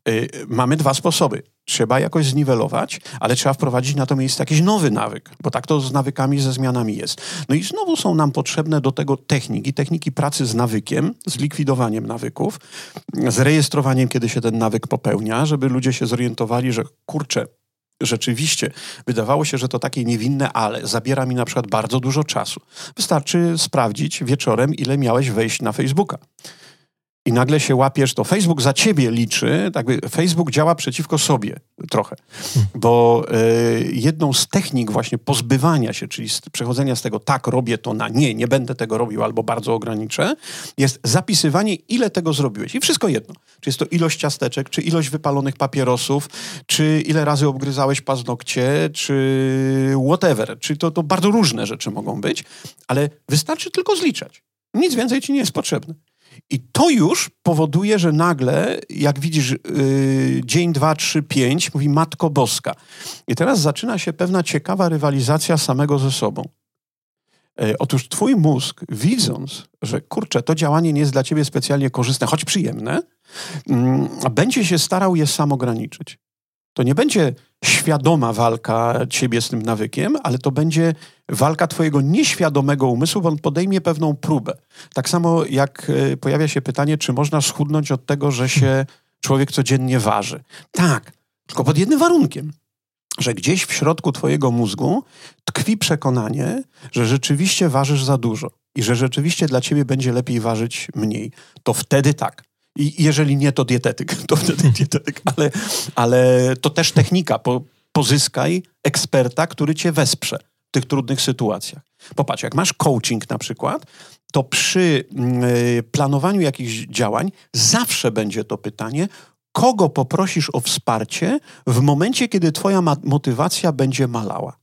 Y, mamy dwa sposoby. Trzeba jakoś zniwelować, ale trzeba wprowadzić na to miejsce jakiś nowy nawyk, bo tak to z nawykami, ze zmianami jest. No i znowu są nam potrzebne do tego techniki, techniki pracy z nawykiem, z likwidowaniem nawyków, z rejestrowaniem, kiedy się ten nawyk popełnia, żeby ludzie się zorientowali, że kurczę, rzeczywiście wydawało się, że to takie niewinne, ale zabiera mi na przykład bardzo dużo czasu. Wystarczy sprawdzić wieczorem, ile miałeś wejść na Facebooka i nagle się łapiesz, to Facebook za ciebie liczy, tak Facebook działa przeciwko sobie trochę, bo y, jedną z technik właśnie pozbywania się, czyli z, przechodzenia z tego tak, robię to na nie, nie będę tego robił albo bardzo ograniczę, jest zapisywanie, ile tego zrobiłeś. I wszystko jedno. Czy jest to ilość ciasteczek, czy ilość wypalonych papierosów, czy ile razy obgryzałeś paznokcie, czy whatever. Czy to, to bardzo różne rzeczy mogą być, ale wystarczy tylko zliczać. Nic więcej ci nie jest potrzebne. I to już powoduje, że nagle, jak widzisz, yy, dzień, dwa, trzy, pięć, mówi Matko Boska. I teraz zaczyna się pewna ciekawa rywalizacja samego ze sobą. Yy, otóż twój mózg, widząc, że kurczę, to działanie nie jest dla ciebie specjalnie korzystne, choć przyjemne, yy, będzie się starał je sam ograniczyć. To nie będzie świadoma walka ciebie z tym nawykiem, ale to będzie walka twojego nieświadomego umysłu, bo on podejmie pewną próbę. Tak samo jak e, pojawia się pytanie, czy można schudnąć od tego, że się człowiek codziennie waży. Tak, tylko pod jednym warunkiem że gdzieś w środku twojego mózgu tkwi przekonanie, że rzeczywiście ważysz za dużo i że rzeczywiście dla ciebie będzie lepiej ważyć mniej. To wtedy tak. I jeżeli nie, to dietetyk. *laughs* To wtedy dietetyk, ale, ale to też technika. Po, pozyskaj eksperta, który cię wesprze w tych trudnych sytuacjach. Popatrz, jak masz coaching na przykład, to przy y, planowaniu jakichś działań zawsze będzie to pytanie, kogo poprosisz o wsparcie w momencie, kiedy twoja motywacja będzie malała.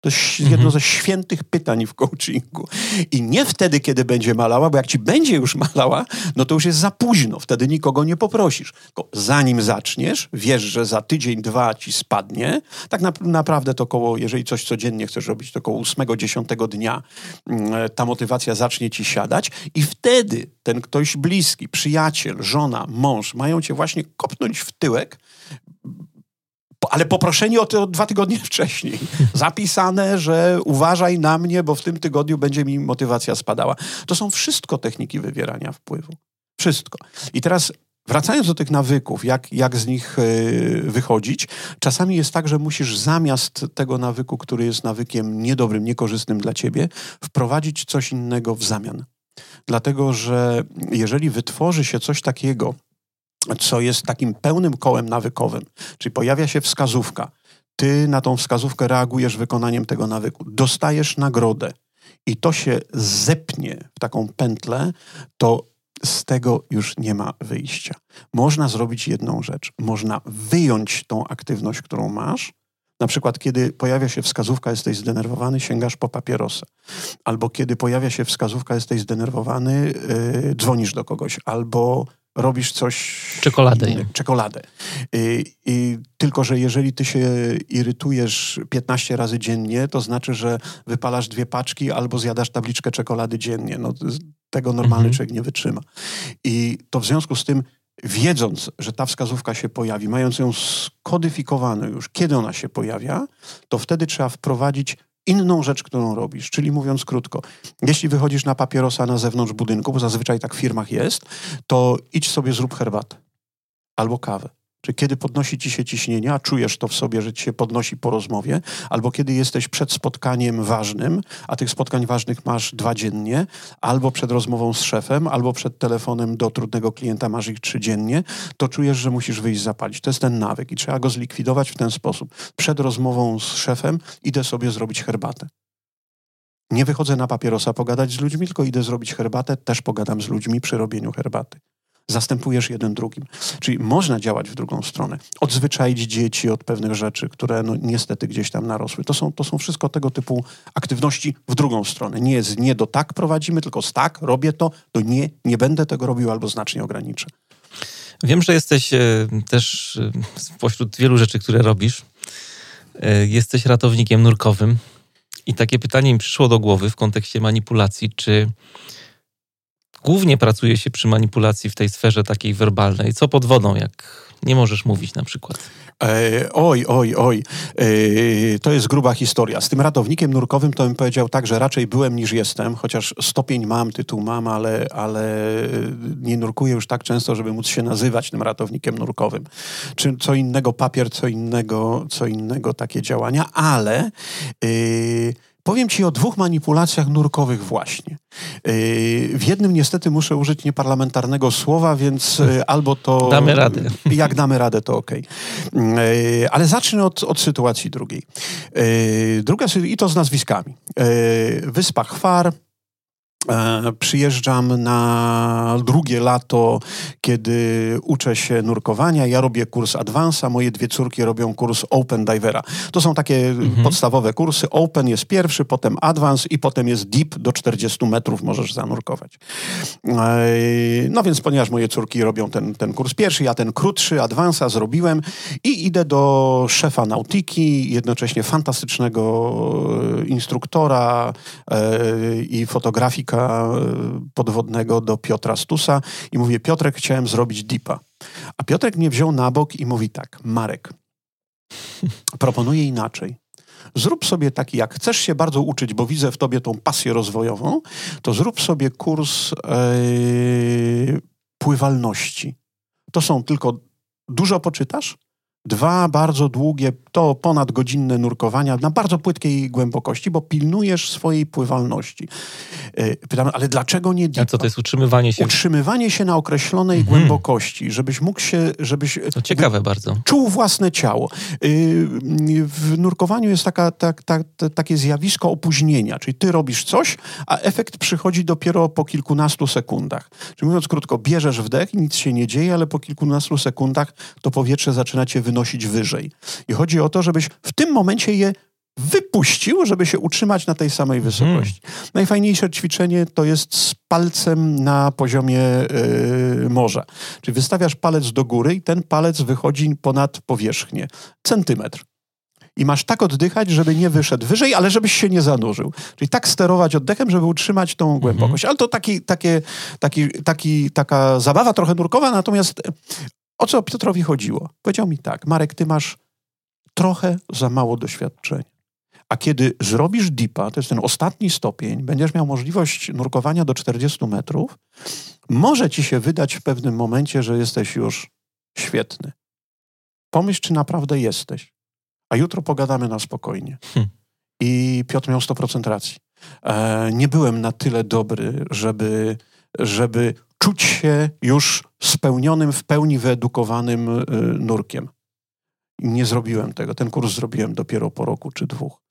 To jest jedno mhm. ze świętych pytań w coachingu. I nie wtedy, kiedy będzie malała, bo jak ci będzie już malała, no to już jest za późno. Wtedy nikogo nie poprosisz. Tylko zanim zaczniesz, wiesz, że za tydzień, dwa ci spadnie. Tak na, naprawdę to koło, jeżeli coś codziennie chcesz robić, to około ósmego, dziesiątego dnia mm, ta motywacja zacznie ci siadać i wtedy ten ktoś bliski, przyjaciel, żona, mąż mają cię właśnie kopnąć w tyłek, ale poproszeni o to dwa tygodnie *laughs* wcześniej. Zapisane, że uważaj na mnie, bo w tym tygodniu będzie mi motywacja spadała. To są wszystko techniki wywierania wpływu. Wszystko. I teraz Wracając do tych nawyków, jak, jak z nich yy, wychodzić, czasami jest tak, że musisz zamiast tego nawyku, który jest nawykiem niedobrym, niekorzystnym dla ciebie, wprowadzić coś innego w zamian. Dlatego, że jeżeli wytworzy się coś takiego, co jest takim pełnym kołem nawykowym, czyli pojawia się wskazówka, ty na tą wskazówkę reagujesz wykonaniem tego nawyku, dostajesz nagrodę i to się zepnie w taką pętlę, to z tego już nie ma wyjścia. Można zrobić jedną rzecz. Można wyjąć tą aktywność, którą masz. Na przykład, kiedy pojawia się wskazówka, jesteś zdenerwowany, sięgasz po papierosę. Albo kiedy pojawia się wskazówka, jesteś zdenerwowany, yy, dzwonisz do kogoś. Albo robisz coś... Czekoladę. Czekoladę. I, I, tylko, że jeżeli ty się irytujesz 15 razy dziennie, to znaczy, że wypalasz dwie paczki albo zjadasz tabliczkę czekolady dziennie. No, tego normalny mhm. człowiek nie wytrzyma. I to w związku z tym wiedząc, że ta wskazówka się pojawi, mając ją skodyfikowaną już, kiedy ona się pojawia, to wtedy trzeba wprowadzić inną rzecz, którą robisz. Czyli mówiąc krótko, jeśli wychodzisz na papierosa na zewnątrz budynku, bo zazwyczaj tak w firmach jest, to idź sobie zrób herbatę albo kawę. Czy kiedy podnosi ci się ciśnienie, a czujesz to w sobie, że ci się podnosi po rozmowie, albo kiedy jesteś przed spotkaniem ważnym, a tych spotkań ważnych masz dwa dziennie, albo przed rozmową z szefem, albo przed telefonem do trudnego klienta masz ich trzy dziennie, to czujesz, że musisz wyjść zapalić. To jest ten nawyk i trzeba go zlikwidować w ten sposób. Przed rozmową z szefem idę sobie zrobić herbatę. Nie wychodzę na papierosa pogadać z ludźmi, tylko idę zrobić herbatę, też pogadam z ludźmi przy robieniu herbaty zastępujesz jeden drugim. Czyli można działać w drugą stronę. Odzwyczaić dzieci od pewnych rzeczy, które no, niestety gdzieś tam narosły. To są, to są wszystko tego typu aktywności w drugą stronę. Nie jest nie do tak prowadzimy, tylko z tak, robię to, to nie, nie będę tego robił albo znacznie ograniczę. Wiem, że jesteś e, też e, spośród wielu rzeczy, które robisz, e, jesteś ratownikiem nurkowym. I takie pytanie mi przyszło do głowy w kontekście manipulacji, czy głównie pracuje się przy manipulacji w tej sferze takiej werbalnej. Co pod wodą, jak nie możesz mówić na przykład? E, oj, oj, oj. E, to jest gruba historia. Z tym ratownikiem nurkowym to bym powiedział tak, że raczej byłem niż jestem, chociaż stopień mam, tytuł mam, ale, ale nie nurkuję już tak często, żeby móc się nazywać tym ratownikiem nurkowym. Czy co innego papier, co innego, co innego takie działania, ale... E, Powiem Ci o dwóch manipulacjach nurkowych właśnie. Yy, w jednym niestety muszę użyć nieparlamentarnego słowa, więc yy, albo to... Damy radę. Jak damy radę, to ok. Yy, ale zacznę od, od sytuacji drugiej. Druga, i to z nazwiskami. Wyspa Chwar, przyjeżdżam na drugie lato, kiedy uczę się nurkowania. Ja robię kurs Advansa, moje dwie córki robią kurs Open Divera. To są takie mhm. podstawowe kursy. Open jest pierwszy, potem Advance i potem jest Deep, do 40 metrów możesz zanurkować. E, no więc ponieważ moje córki robią ten, ten kurs pierwszy, ja ten krótszy Advansa zrobiłem i idę do szefa nautiki, jednocześnie fantastycznego e, instruktora i fotografii podwodnego do Piotra Stusa i mówię, Piotrek, chciałem zrobić dipa. A Piotrek mnie wziął na bok i mówi tak, Marek, proponuję inaczej. Zrób sobie taki, jak chcesz się bardzo uczyć, bo widzę w tobie tą pasję rozwojową, to zrób sobie kurs yy, pływalności. To są tylko, dużo poczytasz, Dwa bardzo długie, to ponad godzinne nurkowania na bardzo płytkiej głębokości, bo pilnujesz swojej pływalności. E, pytam, ale dlaczego nie A co to jest utrzymywanie się? Utrzymywanie się na określonej mhm. głębokości, żebyś mógł się, żebyś... To ciekawe bardzo. Czuł własne ciało. E, w nurkowaniu jest taka, tak, tak, takie zjawisko opóźnienia, czyli ty robisz coś, a efekt przychodzi dopiero po kilkunastu sekundach. Czyli mówiąc krótko, bierzesz wdech i nic się nie dzieje, ale po kilkunastu sekundach to powietrze zaczyna cię wynosić wyżej. I chodzi o to, żebyś w tym momencie je wypuścił, żeby się utrzymać na tej samej wysokości. Hmm. Najfajniejsze ćwiczenie to jest z palcem na poziomie yy, morza. Czyli wystawiasz palec do góry i ten palec wychodzi ponad powierzchnię. Centymetr. I masz tak oddychać, żeby nie wyszedł wyżej, ale żebyś się nie zanurzył. Czyli tak sterować oddechem, żeby utrzymać tą mhm. głębokość. Ale to taki, takie, taki, taki, taka zabawa trochę nurkowa, natomiast o co Piotrowi chodziło? Powiedział mi tak, Marek, ty masz trochę za mało doświadczenia. A kiedy zrobisz dipa, to jest ten ostatni stopień, będziesz miał możliwość nurkowania do 40 metrów, może ci się wydać w pewnym momencie, że jesteś już świetny. Pomyśl, czy naprawdę jesteś. A jutro pogadamy na spokojnie. Hmm. I Piotr miał 100% racji. E, nie byłem na tyle dobry, żeby, żeby czuć się już spełnionym, w pełni wyedukowanym y, nurkiem. Nie zrobiłem tego. Ten kurs zrobiłem dopiero po roku czy dwóch.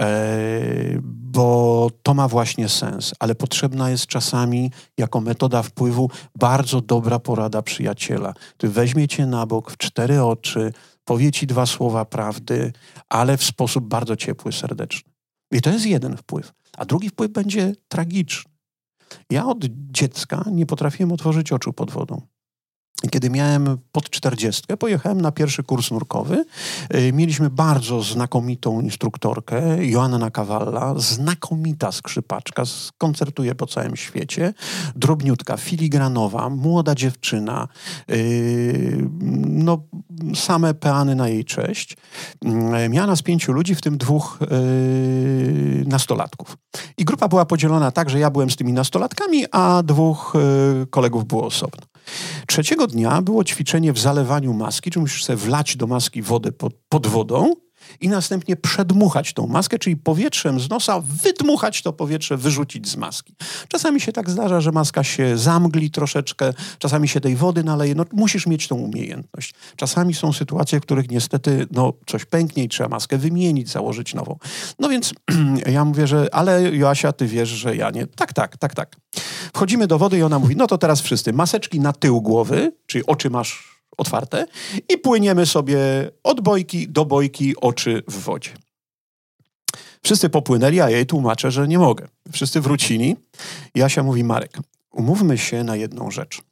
E, bo to ma właśnie sens, ale potrzebna jest czasami jako metoda wpływu bardzo dobra porada przyjaciela, który weźmie cię na bok w cztery oczy, powie ci dwa słowa prawdy, ale w sposób bardzo ciepły, serdeczny. I to jest jeden wpływ. A drugi wpływ będzie tragiczny. Ja od dziecka nie potrafiłem otworzyć oczu pod wodą. Kiedy miałem pod czterdziestkę, pojechałem na pierwszy kurs nurkowy. Y, mieliśmy bardzo znakomitą instruktorkę, Joanna Kawalla, znakomita skrzypaczka, koncertuje po całym świecie, drobniutka, filigranowa, młoda dziewczyna, y, no same peany na jej cześć. Y, miała nas pięciu ludzi, w tym dwóch nastolatków. I grupa była podzielona tak, że ja byłem z tymi nastolatkami, a dwóch kolegów było osobno. Trzeciego dnia było ćwiczenie w zalewaniu maski, czyli musisz sobie wlać do maski wodę pod, pod wodą i następnie przedmuchać tą maskę, czyli powietrzem z nosa wydmuchać to powietrze, wyrzucić z maski. Czasami się tak zdarza, że maska się zamgli troszeczkę, czasami się tej wody naleje. No, musisz mieć tą umiejętność. Czasami są sytuacje, w których niestety no, coś pęknie i trzeba maskę wymienić, założyć nową. No więc *clears throat* ja mówię, że ale Joasia, ty wiesz, że ja nie. Tak, tak, tak, tak. Wchodzimy do wody i ona mówi, no to teraz wszyscy maseczki na tył głowy, czyli oczy masz otwarte i płyniemy sobie od bojki do bojki, oczy w wodzie. Wszyscy popłynęli, a ja jej tłumaczę, że nie mogę. Wszyscy wrócili. Jasia mówi, Marek, umówmy się na jedną rzecz.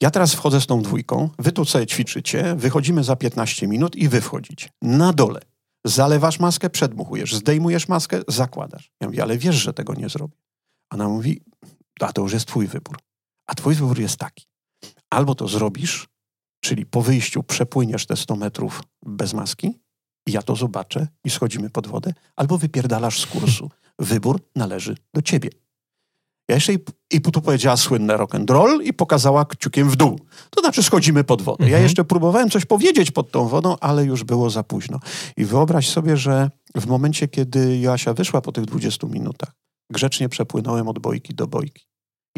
Ja teraz wchodzę z tą dwójką, wy tu sobie ćwiczycie, wychodzimy za 15 minut i wy wchodzicie. Na dole. Zalewasz maskę, przedmuchujesz, zdejmujesz maskę, zakładasz. Ja mówię, ale wiesz, że tego nie zrobię. Ona mówi, a to już jest twój wybór. A twój wybór jest taki. Albo to zrobisz, Czyli po wyjściu przepłyniesz te 100 metrów bez maski, ja to zobaczę i schodzimy pod wodę, albo wypierdalasz z kursu. Wybór należy do ciebie. Ja jeszcze i, i tu powiedziała słynne rock and roll i pokazała kciukiem w dół. To znaczy schodzimy pod wodę. Mhm. Ja jeszcze próbowałem coś powiedzieć pod tą wodą, ale już było za późno. I wyobraź sobie, że w momencie, kiedy Joasia wyszła po tych 20 minutach, grzecznie przepłynąłem od bojki do bojki.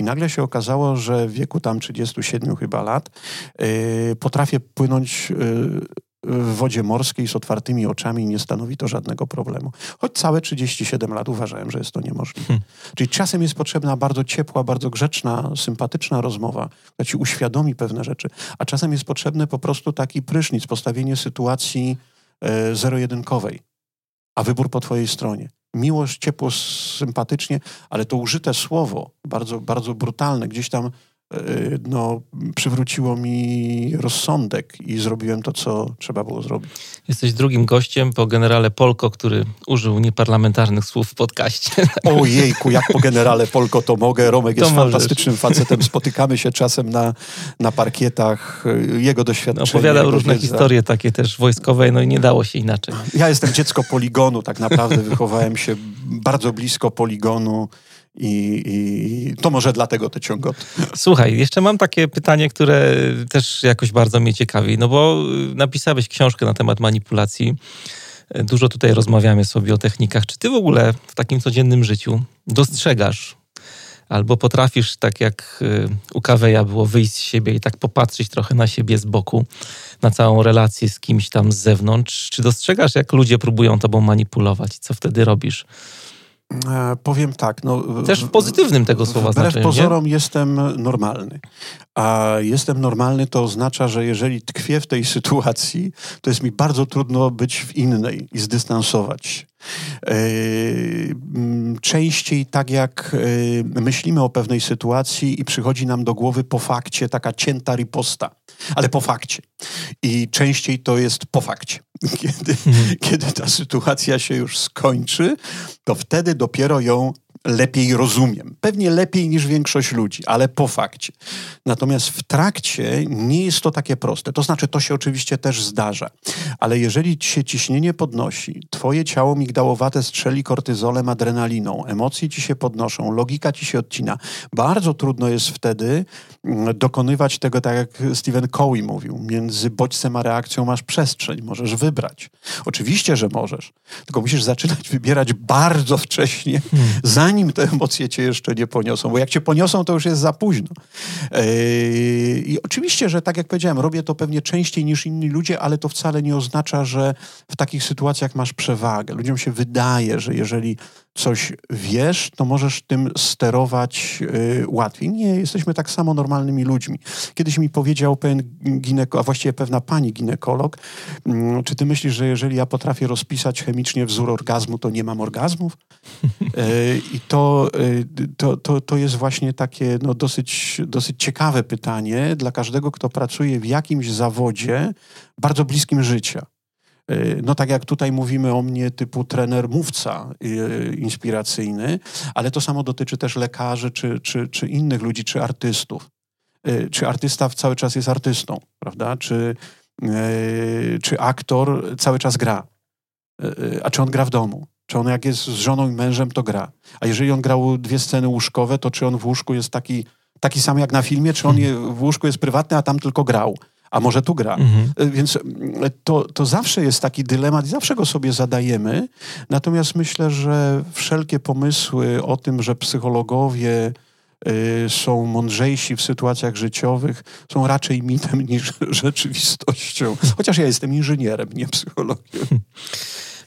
I nagle się okazało, że w wieku tam 37 chyba lat yy, potrafię płynąć yy, w wodzie morskiej z otwartymi oczami nie stanowi to żadnego problemu. Choć całe 37 lat uważałem, że jest to niemożliwe. Hmm. Czyli czasem jest potrzebna bardzo ciepła, bardzo grzeczna, sympatyczna rozmowa, która ci uświadomi pewne rzeczy, a czasem jest potrzebny po prostu taki prysznic, postawienie sytuacji e, zero-jedynkowej, a wybór po twojej stronie. Miłość, ciepło, sympatycznie, ale to użyte słowo, bardzo, bardzo brutalne, gdzieś tam no, przywróciło mi rozsądek i zrobiłem to, co trzeba było zrobić. Jesteś drugim gościem po generale Polko, który użył nieparlamentarnych słów w podcaście. *laughs* Ojejku, jak po generale Polko to mogę. Romek jest fantastycznym facetem. Spotykamy się czasem na, na parkietach. Jego doświadczenie. Opowiadał różne wiedza. historie takie też wojskowe, no i nie dało się inaczej. Ja jestem dziecko poligonu, tak naprawdę wychowałem się bardzo blisko poligonu. I, I, to może dlatego te ciągoty. Słuchaj, jeszcze mam takie pytanie, które też jakoś bardzo mnie ciekawi, no bo napisałeś książkę na temat manipulacji. Dużo tutaj rozmawiamy sobie o technikach. Czy ty w ogóle w takim codziennym życiu dostrzegasz albo potrafisz, tak jak y, u Kaweja było, wyjść z siebie i tak popatrzeć trochę na siebie z boku, na całą relację z kimś tam z zewnątrz? Czy dostrzegasz, jak ludzie próbują tobą manipulować? Co wtedy robisz? E, powiem tak. No, Też w pozytywnym tego słowa wbrew znaczeniu. pozorom nie? jestem normalny. A jestem normalny to oznacza, że jeżeli tkwię w tej sytuacji, to jest mi bardzo trudno być w innej i zdystansować Częściej tak jak e, myślimy o pewnej sytuacji i przychodzi nam do głowy po fakcie taka cięta riposta, ale po fakcie. I częściej to jest po fakcie. *laughs* Kiedy, mhm. kiedy ta sytuacja się już skończy, to wtedy dopiero ją lepiej rozumiem. Pewnie lepiej niż większość ludzi, ale po fakcie. Natomiast w trakcie nie jest to takie proste. To znaczy, to się oczywiście też zdarza. Ale jeżeli ci się ciśnienie podnosi, twoje ciało migdałowate strzeli kortyzolem, adrenaliną, emocje ci się podnoszą, logika ci się odcina, bardzo trudno jest wtedy mm, dokonywać tego, tak jak Stephen Covey mówił, między bodźcem a reakcją masz przestrzeń, możesz wybrać. Oczywiście, że możesz, tylko musisz zaczynać wybierać bardzo wcześnie, hmm. zanim zanim te emocje cię jeszcze nie poniosą, bo jak cię poniosą, to już jest za późno. Yy, I oczywiście, że tak jak powiedziałem, robię to pewnie częściej niż inni ludzie, ale to wcale nie oznacza, że w takich sytuacjach masz przewagę. Ludziom się wydaje, że jeżeli coś wiesz, to możesz tym sterować y, łatwiej. Nie, jesteśmy tak samo normalnymi ludźmi. Kiedyś mi powiedział pewien ginekolog, a właściwie pewna pani ginekolog, y, czy ty myślisz, że jeżeli ja potrafię rozpisać chemicznie wzór orgazmu, to nie mam orgazmów? *laughs* Y, I to, y, to, to, to jest właśnie takie no, dosyć, dosyć ciekawe pytanie dla każdego, kto pracuje w jakimś zawodzie bardzo bliskim życia. E, no tak jak tutaj mówimy o mnie typu trener mówca e, inspiracyjny, ale to samo dotyczy też lekarzy czy, czy, czy innych ludzi, czy artystów. Czy artysta cały czas jest artystą, prawda? Czy, czy aktor cały czas gra? A czy on gra w domu? Czy on jak jest z żoną i mężem, to gra? A jeżeli on grał dwie sceny łóżkowe, to czy on w łóżku jest taki, taki sam jak na filmie, czy on w łóżku jest prywatny, a tam tylko grał? a może tu gra. Mhm. E, więc mm, to, to zawsze jest taki dylemat i zawsze go sobie zadajemy. Natomiast myślę, że wszelkie pomysły o tym, że psychologowie y, są mądrzejsi w sytuacjach życiowych, są raczej mitem niż *laughs* rzeczywistością. Chociaż ja jestem inżynierem, nie psychologiem. *laughs*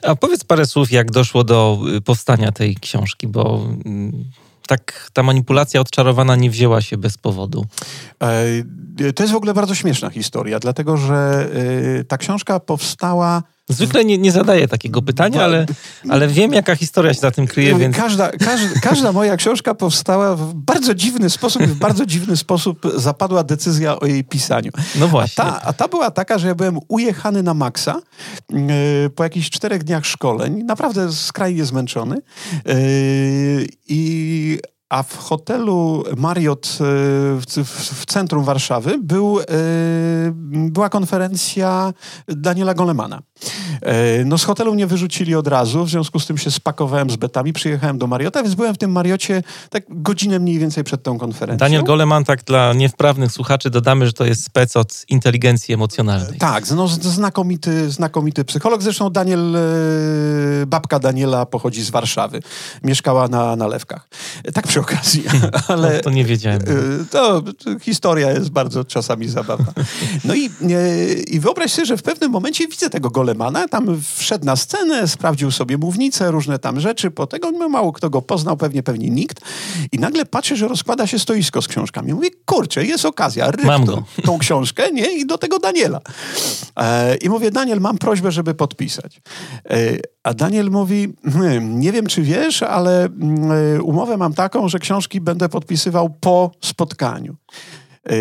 A powiedz parę słów, jak doszło do y, powstania tej książki, bo mm, tak ta manipulacja odczarowana nie wzięła się bez powodu. E, to jest w ogóle bardzo śmieszna historia, dlatego że e, ta książka powstała Zwykle nie, nie zadaję takiego pytania, ale, ale wiem, jaka historia się za tym kryje, więc... Każda, każda, każda moja książka powstała w bardzo dziwny sposób i w bardzo dziwny sposób zapadła decyzja o jej pisaniu. No właśnie. A ta, a ta była taka, że ja byłem ujechany na maksa yy, po jakichś czterech dniach szkoleń, naprawdę skrajnie zmęczony yy, i a w hotelu Marriott e, w, centrum Warszawy był, e, była konferencja Daniela Golemana. E, no z hotelu mnie wyrzucili od razu, w związku z tym się spakowałem z betami, przyjechałem do Mariotta, więc byłem w tym Mariocie tak godzinę mniej więcej przed tą konferencją. Daniel Goleman, tak dla niewprawnych słuchaczy dodamy, że to jest spec od inteligencji emocjonalnej. Tak, no, znakomity, znakomity psycholog. Zresztą Daniel, babka Daniela pochodzi z Warszawy. Mieszkała na, na Lewkach. Tak przy okazji. *laughs* Ale no, to nie wiedziałem. To, to, historia jest bardzo czasami zabawna. No i, i wyobraź sobie, że w pewnym momencie widzę tego Golemana, tam wszedł na scenę, sprawdził sobie mównicę, różne tam rzeczy, po tego no, mało kto go poznał, pewnie pewnie nikt. I nagle patrzę, że rozkłada się stoisko z książkami. Mówię, kurczę, jest okazja, ryb mam go. tą książkę, nie? I do tego Daniela. E, I mówię, Daniel, mam prośbę, żeby podpisać. E, a Daniel mówi, hmm, nie wiem, czy wiesz, ale mm, e, umowę mam taką, że książki będę podpisywał po spotkaniu. E,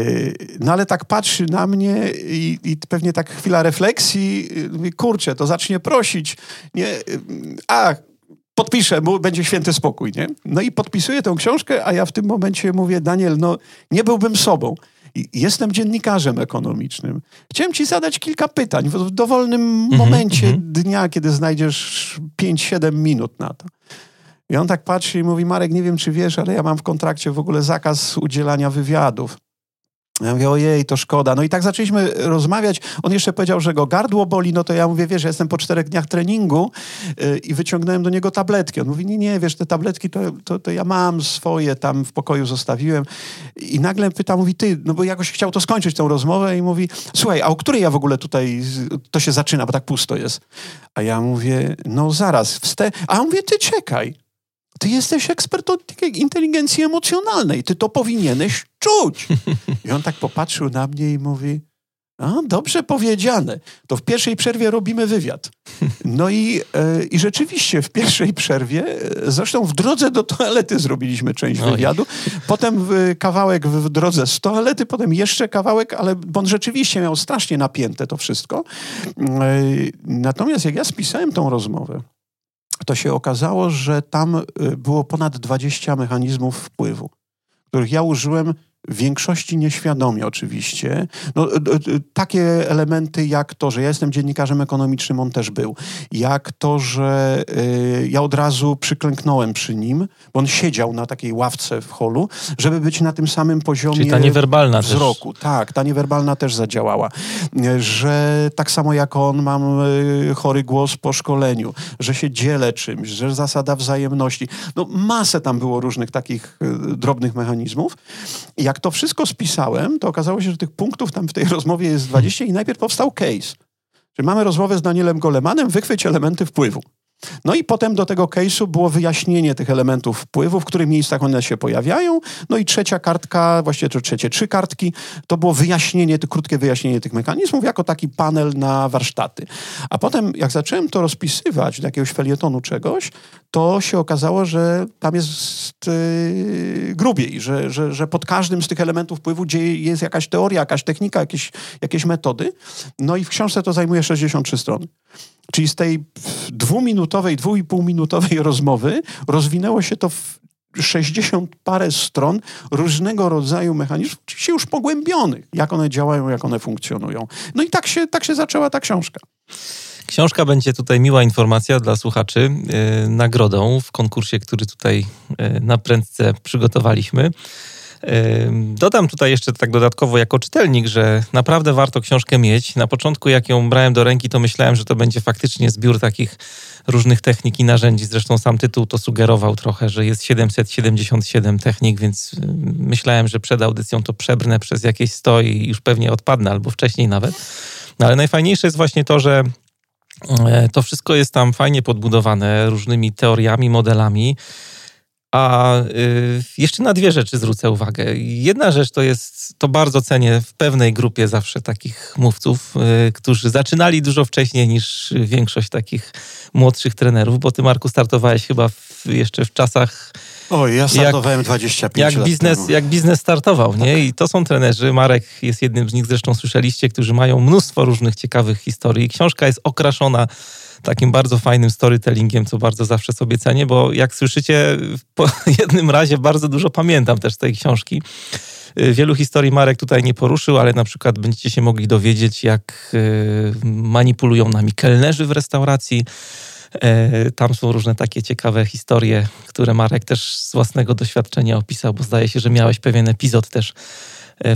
no ale tak patrzy na mnie i, i, pewnie tak chwila refleksji, mówi, kurczę, to zacznie prosić. Nie, a, podpiszę, mu będzie święty spokój, nie? No i podpisuję tę książkę, a ja w tym momencie mówię, Daniel, no nie byłbym sobą. Jestem dziennikarzem ekonomicznym. Chciałem ci zadać kilka pytań w dowolnym -hmm, momencie -hmm. dnia, kiedy znajdziesz 5-7 minut na to. I on tak patrzy i mówi, Marek, nie wiem, czy wiesz, ale ja mam w kontrakcie w ogóle zakaz udzielania wywiadów. Ja mówię, ojej, to szkoda. No i tak zaczęliśmy rozmawiać. On jeszcze powiedział, że go gardło boli. No to ja mówię, wiesz, ja jestem po czterech dniach treningu yy, i wyciągnąłem do niego tabletki. On mówi, nie, nie, wiesz, te tabletki to, to, to, ja mam swoje, tam w pokoju zostawiłem. I nagle pyta, mówi, ty, no bo jakoś chciał to skończyć, tą rozmowę i mówi, słuchaj, a o której ja w ogóle tutaj, to się zaczyna, bo tak pusto jest. A ja mówię, no zaraz, wste... A on mówi, ty czekaj. Ty jesteś ekspert od inteligencji emocjonalnej, ty to powinieneś czuć. I on tak popatrzył na mnie i mówi, a, dobrze powiedziane. To w pierwszej przerwie robimy wywiad. No i, e, i rzeczywiście w pierwszej przerwie, e, zresztą w drodze do toalety zrobiliśmy część Oj. wywiadu, potem kawałek w drodze z toalety, potem jeszcze kawałek, ale bo on rzeczywiście miał strasznie napięte to wszystko. E, natomiast jak ja spisałem tą rozmowę, to się okazało, że tam y, było ponad 20 mechanizmów wpływu, których ja użyłem w większości nieświadomie oczywiście. No, takie elementy jak to, że ja jestem dziennikarzem ekonomicznym, on też był. Jak to, że y, ja od razu przyklęknąłem przy nim, bo on siedział na takiej ławce w holu, żeby być na tym samym poziomie Czyli ta niewerbalna wzroku. Też. Tak, ta niewerbalna też zadziałała. Że tak samo jak on, mam y, chory głos po szkoleniu, że się dzielę czymś, że zasada wzajemności. No masę tam było różnych takich y, drobnych mechanizmów. Jak jak to wszystko spisałem, to okazało się, że tych punktów tam w tej rozmowie jest 20 i najpierw powstał case. Czyli mamy rozmowę z Danielem Golemanem, wychwyć elementy wpływu. No i potem do tego case'u było wyjaśnienie tych elementów wpływu, w których miejscach one się pojawiają. No i trzecia kartka, właściwie to trzecie trzy kartki, to było wyjaśnienie, krótkie wyjaśnienie tych mechanizmów jako taki panel na warsztaty. A potem jak zacząłem to rozpisywać do jakiegoś felietonu czegoś, to się okazało, że tam jest yy, grubiej, że, że, że pod każdym z tych elementów wpływu dzieje, jest jakaś teoria, jakaś technika, jakieś, jakieś metody. No i w książce to zajmuje 63 strony. Czyli z tej dwuminutowej, dwu i pół minutowej rozmowy rozwinęło się to w 60 parę stron różnego rodzaju mechanizmów, oczywiście już pogłębionych, jak one działają, jak one funkcjonują. No i tak się, tak się zaczęła ta książka. Książka będzie tutaj miła informacja dla słuchaczy, yy, nagrodą w konkursie, który tutaj yy, na prędce przygotowaliśmy. Dodam tutaj jeszcze tak dodatkowo jako czytelnik, że naprawdę warto książkę mieć. Na początku, jak ją brałem do ręki, to myślałem, że to będzie faktycznie zbiór takich różnych technik i narzędzi. Zresztą sam tytuł to sugerował trochę, że jest 777 technik, więc myślałem, że przed audycją to przebrnę przez jakieś 100 i już pewnie odpadnę, albo wcześniej nawet. No ale najfajniejsze jest właśnie to, że e, to wszystko jest tam fajnie podbudowane różnymi teoriami, modelami. A y, jeszcze na dwie rzeczy zwrócę uwagę. Jedna rzecz to jest, to bardzo cenię w pewnej grupie zawsze takich mówców, y, którzy zaczynali dużo wcześniej niż większość takich młodszych trenerów, bo ty Marku startowałeś chyba w, jeszcze w czasach... Oj, ja startowałem jak, 25 jak lat biznes, temu. Jak biznes startował, nie? I to są trenerzy, Marek jest jednym z nich, zresztą słyszeliście, którzy mają mnóstwo różnych ciekawych historii. Książka jest okraszona takim bardzo fajnym storytellingiem, co bardzo zawsze sobie cenię, bo jak słyszycie, po *laughs* jednym razie bardzo dużo pamiętam też z tej książki. Y, wielu historii Marek tutaj nie poruszył, ale na przykład będziecie się mogli dowiedzieć, jak y, manipulują nami kelnerzy w restauracji. Y, tam są różne takie ciekawe historie, które Marek też z własnego doświadczenia opisał, bo zdaje się, że miałeś pewien epizod też e,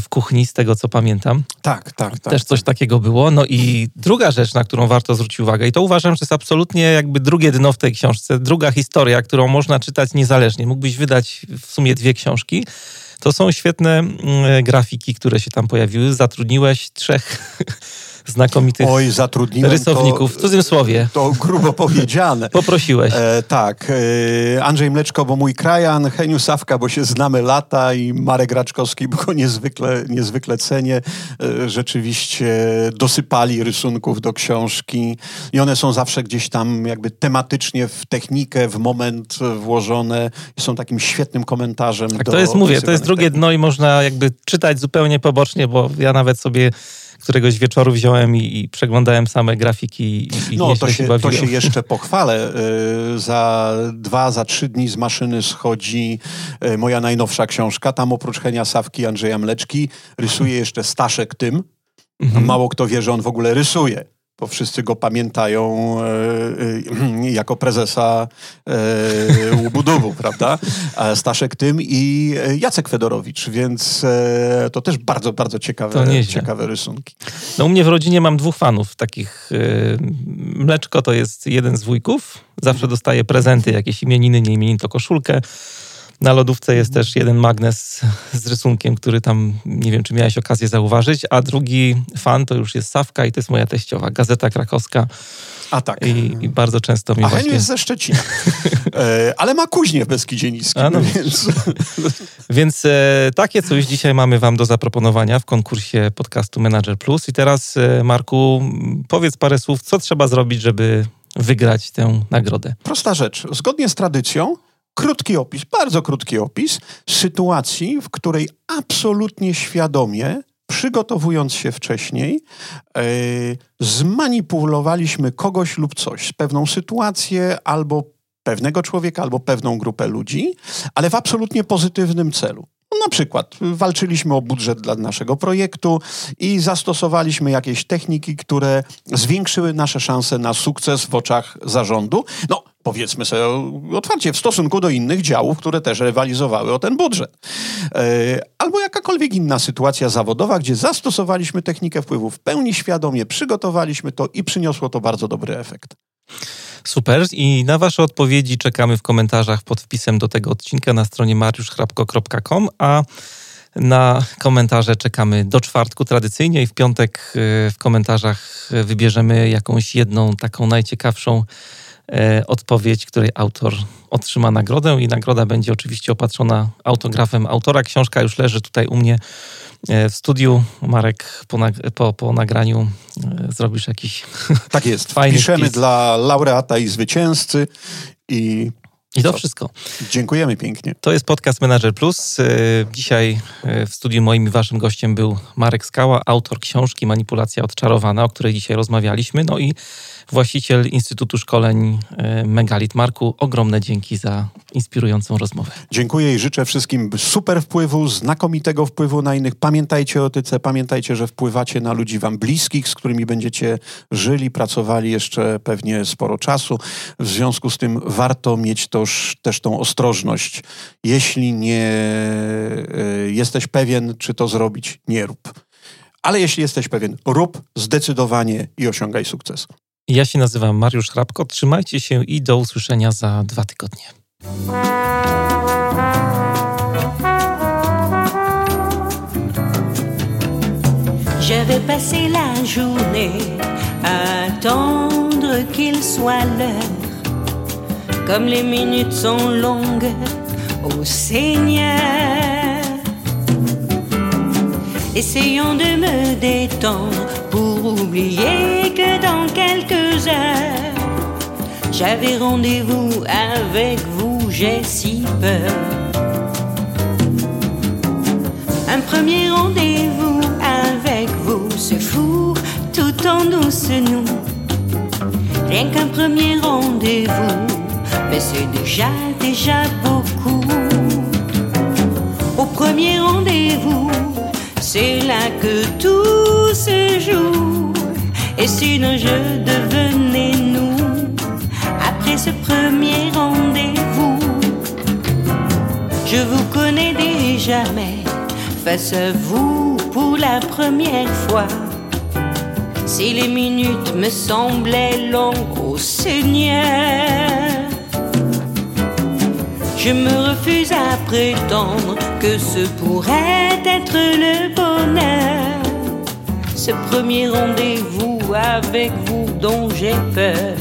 w kuchni, z tego co pamiętam. Tak, tak, tak. Też coś takiego było. No i druga rzecz, na którą warto zwrócić uwagę, i to uważam, że jest absolutnie jakby drugie dno w tej książce, druga historia, którą można czytać niezależnie. Mógłbyś wydać w sumie dwie książki. To są świetne mm, grafiki, które się tam pojawiły. Zatrudniłeś trzech znakomitych Oj, zatrudniłem rysowników. To, w cudzym słowie. To grubo powiedziane. *laughs* Poprosiłeś. E, tak. E, Andrzej Mleczko, bo mój krajan, Heniu Sawka, bo się znamy lata i Marek Raczkowski, bo go niezwykle, niezwykle cenię. E, rzeczywiście dosypali rysunków do książki i one są zawsze gdzieś tam jakby tematycznie w technikę, w moment włożone i są takim świetnym komentarzem. Tak, to jest, mówię, to jest drugie dno i można jakby czytać zupełnie pobocznie, bo ja nawet sobie któregoś wieczoru wziąłem i, i przeglądałem same grafiki i, No, to się, to się jeszcze pochwalę. Y, za dwa, za trzy dni z maszyny schodzi y, moja najnowsza książka. Tam oprócz Henia Sawki, Andrzeja Mleczki rysuje jeszcze Staszek Tym. Mhm. Mało kto wie, że on w ogóle rysuje bo wszyscy go pamiętają e, e, jako prezesa e, Ubudowu, *laughs* prawda? Staszek Tym i Jacek Fedorowicz, więc e, to też bardzo, bardzo ciekawe, ciekawe rysunki. No u mnie w rodzinie mam dwóch fanów takich. E, Mleczko to jest jeden z wujków, zawsze dostaje prezenty, jakieś imieniny, nie imieniny, to koszulkę. Na lodówce jest też jeden magnes z rysunkiem, który tam nie wiem, czy miałeś okazję zauważyć, a drugi fan to już jest Sawka i to jest moja teściowa, Gazeta Krakowska. A tak. I, i bardzo często mi A właśnie... jest ze Szczecina. *laughs* e, ale ma kuźnię w Beskidzie Niskim, no, więc... *laughs* więc e, takie coś dzisiaj mamy wam do zaproponowania w konkursie podcastu Manager Plus. I teraz, e, Marku, powiedz parę słów, co trzeba zrobić, żeby wygrać tę nagrodę. Prosta rzecz. Zgodnie z tradycją krótki opis, bardzo krótki opis sytuacji, w której absolutnie świadomie, przygotowując się wcześniej, yy, zmanipulowaliśmy kogoś lub coś pewną sytuację albo pewnego człowieka, albo pewną grupę ludzi, ale w absolutnie pozytywnym celu. No, na przykład walczyliśmy o budżet dla naszego projektu i zastosowaliśmy jakieś techniki, które zwiększyły nasze szanse na sukces w oczach zarządu. No, powiedzmy sobie otwarcie, w stosunku do innych działów, które też rywalizowały o ten budżet. E, albo jakakolwiek inna sytuacja zawodowa, gdzie zastosowaliśmy technikę wpływu w pełni świadomie, przygotowaliśmy to i przyniosło to bardzo dobry efekt. Super. I na Wasze odpowiedzi czekamy w komentarzach pod wpisem do tego odcinka na stronie mariuszchrapko.com, a na komentarze czekamy do czwartku tradycyjnie i w piątek y, w komentarzach wybierzemy jakąś jedną taką najciekawszą e, odpowiedź, której autor otrzyma nagrodę i nagroda będzie oczywiście opatrzona autografem autora. Książka już leży tutaj u mnie E, w studiu. Marek po, po, po nagraniu e, zrobisz jakiś *laughs* Tak jest. fajny Piszemy wpis. dla laureata i zwycięzcy i i to wszystko. Dziękujemy pięknie. To jest podcast Manager Plus. E, dzisiaj w studiu moim i waszym gościem był Marek Skała, autor książki Manipulacja odczarowana, o której dzisiaj rozmawialiśmy. No i właściciel Instytutu Szkoleń e, Megalit. Marku, ogromne dzięki za inspirującą rozmowę. Dziękuję i życzę wszystkim super wpływu, znakomitego wpływu na innych. Pamiętajcie o etyce, pamiętajcie, że wpływacie na ludzi wam bliskich, z którymi będziecie żyli, pracowali jeszcze pewnie sporo czasu. W związku z tym warto mieć też, też tą ostrożność. Jeśli nie y, jesteś pewien, czy to zrobić, nie rób. Ale jeśli jesteś pewien, rób zdecydowanie i osiągaj sukces. Ja się nazywam Mariusz Hrabko. Trzymajcie się i do usłyszenia za dwa tygodnie. La journée à attendre qu'il soit l'heure. Comme les minutes sont longues, ô Seigneur. Essayons de me détendre pour oublier que dans quelques heures, j'avais rendez-vous avec vous, j'ai si peur. Un premier rendez-vous avec vous, c'est fou, tout en douce nous. Rien qu'un premier rendez-vous, mais c'est déjà, déjà beaucoup. Au premier rendez-vous, c'est là que tout se joue. Et si nos jeux nous, après ce premier rendez-vous, je vous connais déjà, mais face à vous pour la première fois. Si les minutes me semblaient longues, au Seigneur, je me refuse à prétendre que ce pourrait être le bonheur. Ce premier rendez-vous avec vous dont j'ai peur.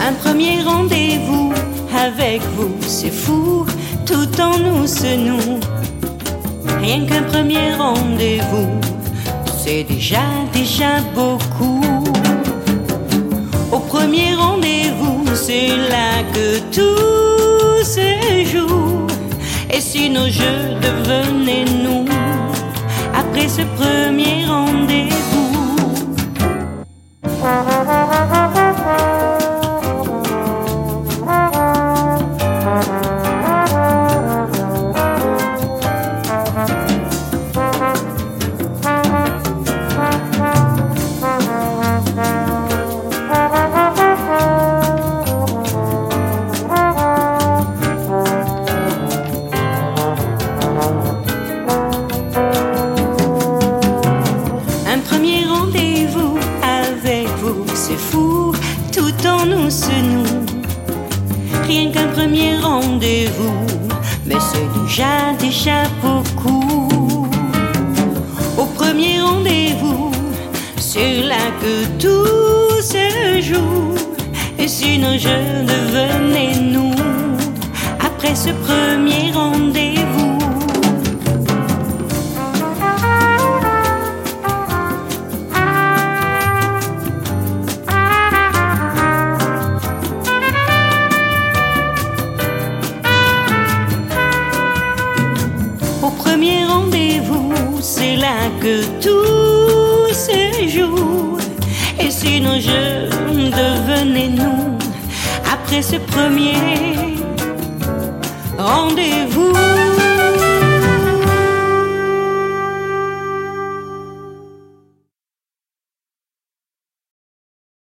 Un premier rendez-vous avec vous, c'est fou, tout en nous se noue. Rien qu'un premier rendez-vous, c'est déjà, déjà beaucoup. Au premier rendez-vous, c'est là que tout se joue. Et si nos jeux devenaient nous, ce premier rendez-vous. J'ai déjà beaucoup. Au premier rendez-vous, c'est là que tout se joue. Et sinon je devenais nous, après ce premier rendez-vous. Ce premier rendez-vous.